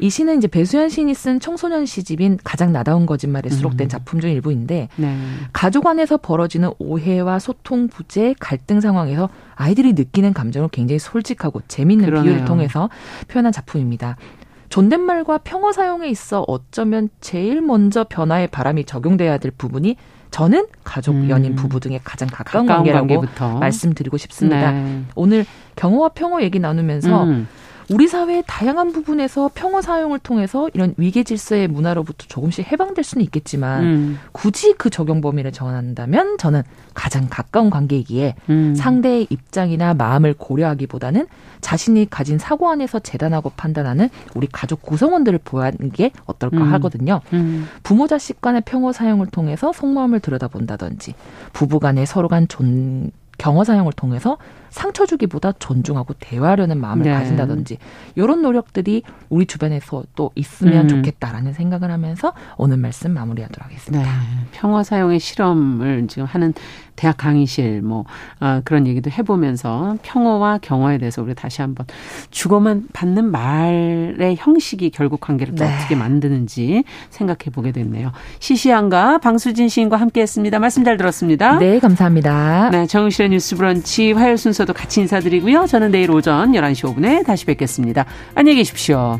이 시는 이제 배수연 시인이 쓴 청소년 시집인 가장 나다운 거짓말에 수록된 음. 작품 중 일부인데 네. 가족 안에서 벌어지는 오해와 소통 부재, 갈등 상황에서 아이들이 느끼는 감정을 굉장히 솔직하고 재미있는 그러네요. 비유를 통해서 표현한 작품입니다. 존댓말과 평어 사용에 있어 어쩌면 제일 먼저 변화의 바람이 적용돼야 될 부분이 저는 가족, 음. 연인, 부부 등의 가장 가까운, 가까운 관계라고 관계부터. 말씀드리고 싶습니다. 네. 오늘 경호와 평어 얘기 나누면서 음. 우리 사회의 다양한 부분에서 평어 사용을 통해서 이런 위계 질서의 문화로부터 조금씩 해방될 수는 있겠지만 음. 굳이 그 적용 범위를 정한다면 저는 가장 가까운 관계이기에 음. 상대의 입장이나 마음을 고려하기보다는 자신이 가진 사고 안에서 재단하고 판단하는 우리 가족 구성원들을 보호하는 게 어떨까 음. 하거든요. 음. 부모 자식 간의 평어 사용을 통해서 속마음을 들여다본다든지 부부 간에 서로 간 존, 경어 사용을 통해서 상처 주기보다 존중하고 대화하려는 마음을 네. 가진다든지 이런 노력들이 우리 주변에서 또 있으면 음. 좋겠다라는 생각을 하면서 오늘 말씀 마무리하도록 하겠습니다. 네. 평어 사용의 실험을 지금 하는 대학 강의실 뭐 어, 그런 얘기도 해보면서 평어와 경어에 대해서 우리 다시 한번 주고만 받는 말의 형식이 결국 관계를 또 네. 어떻게 만드는지 생각해 보게 됐네요. 시시한가 방수진 시인과 함께했습니다. 말씀 잘 들었습니다. 네, 감사합니다. 네, 정실의 뉴스브런치 화요일 순서도 같이 인사드리고요. 저는 내일 오전 11시 5분에 다시 뵙겠습니다. 안녕히 계십시오.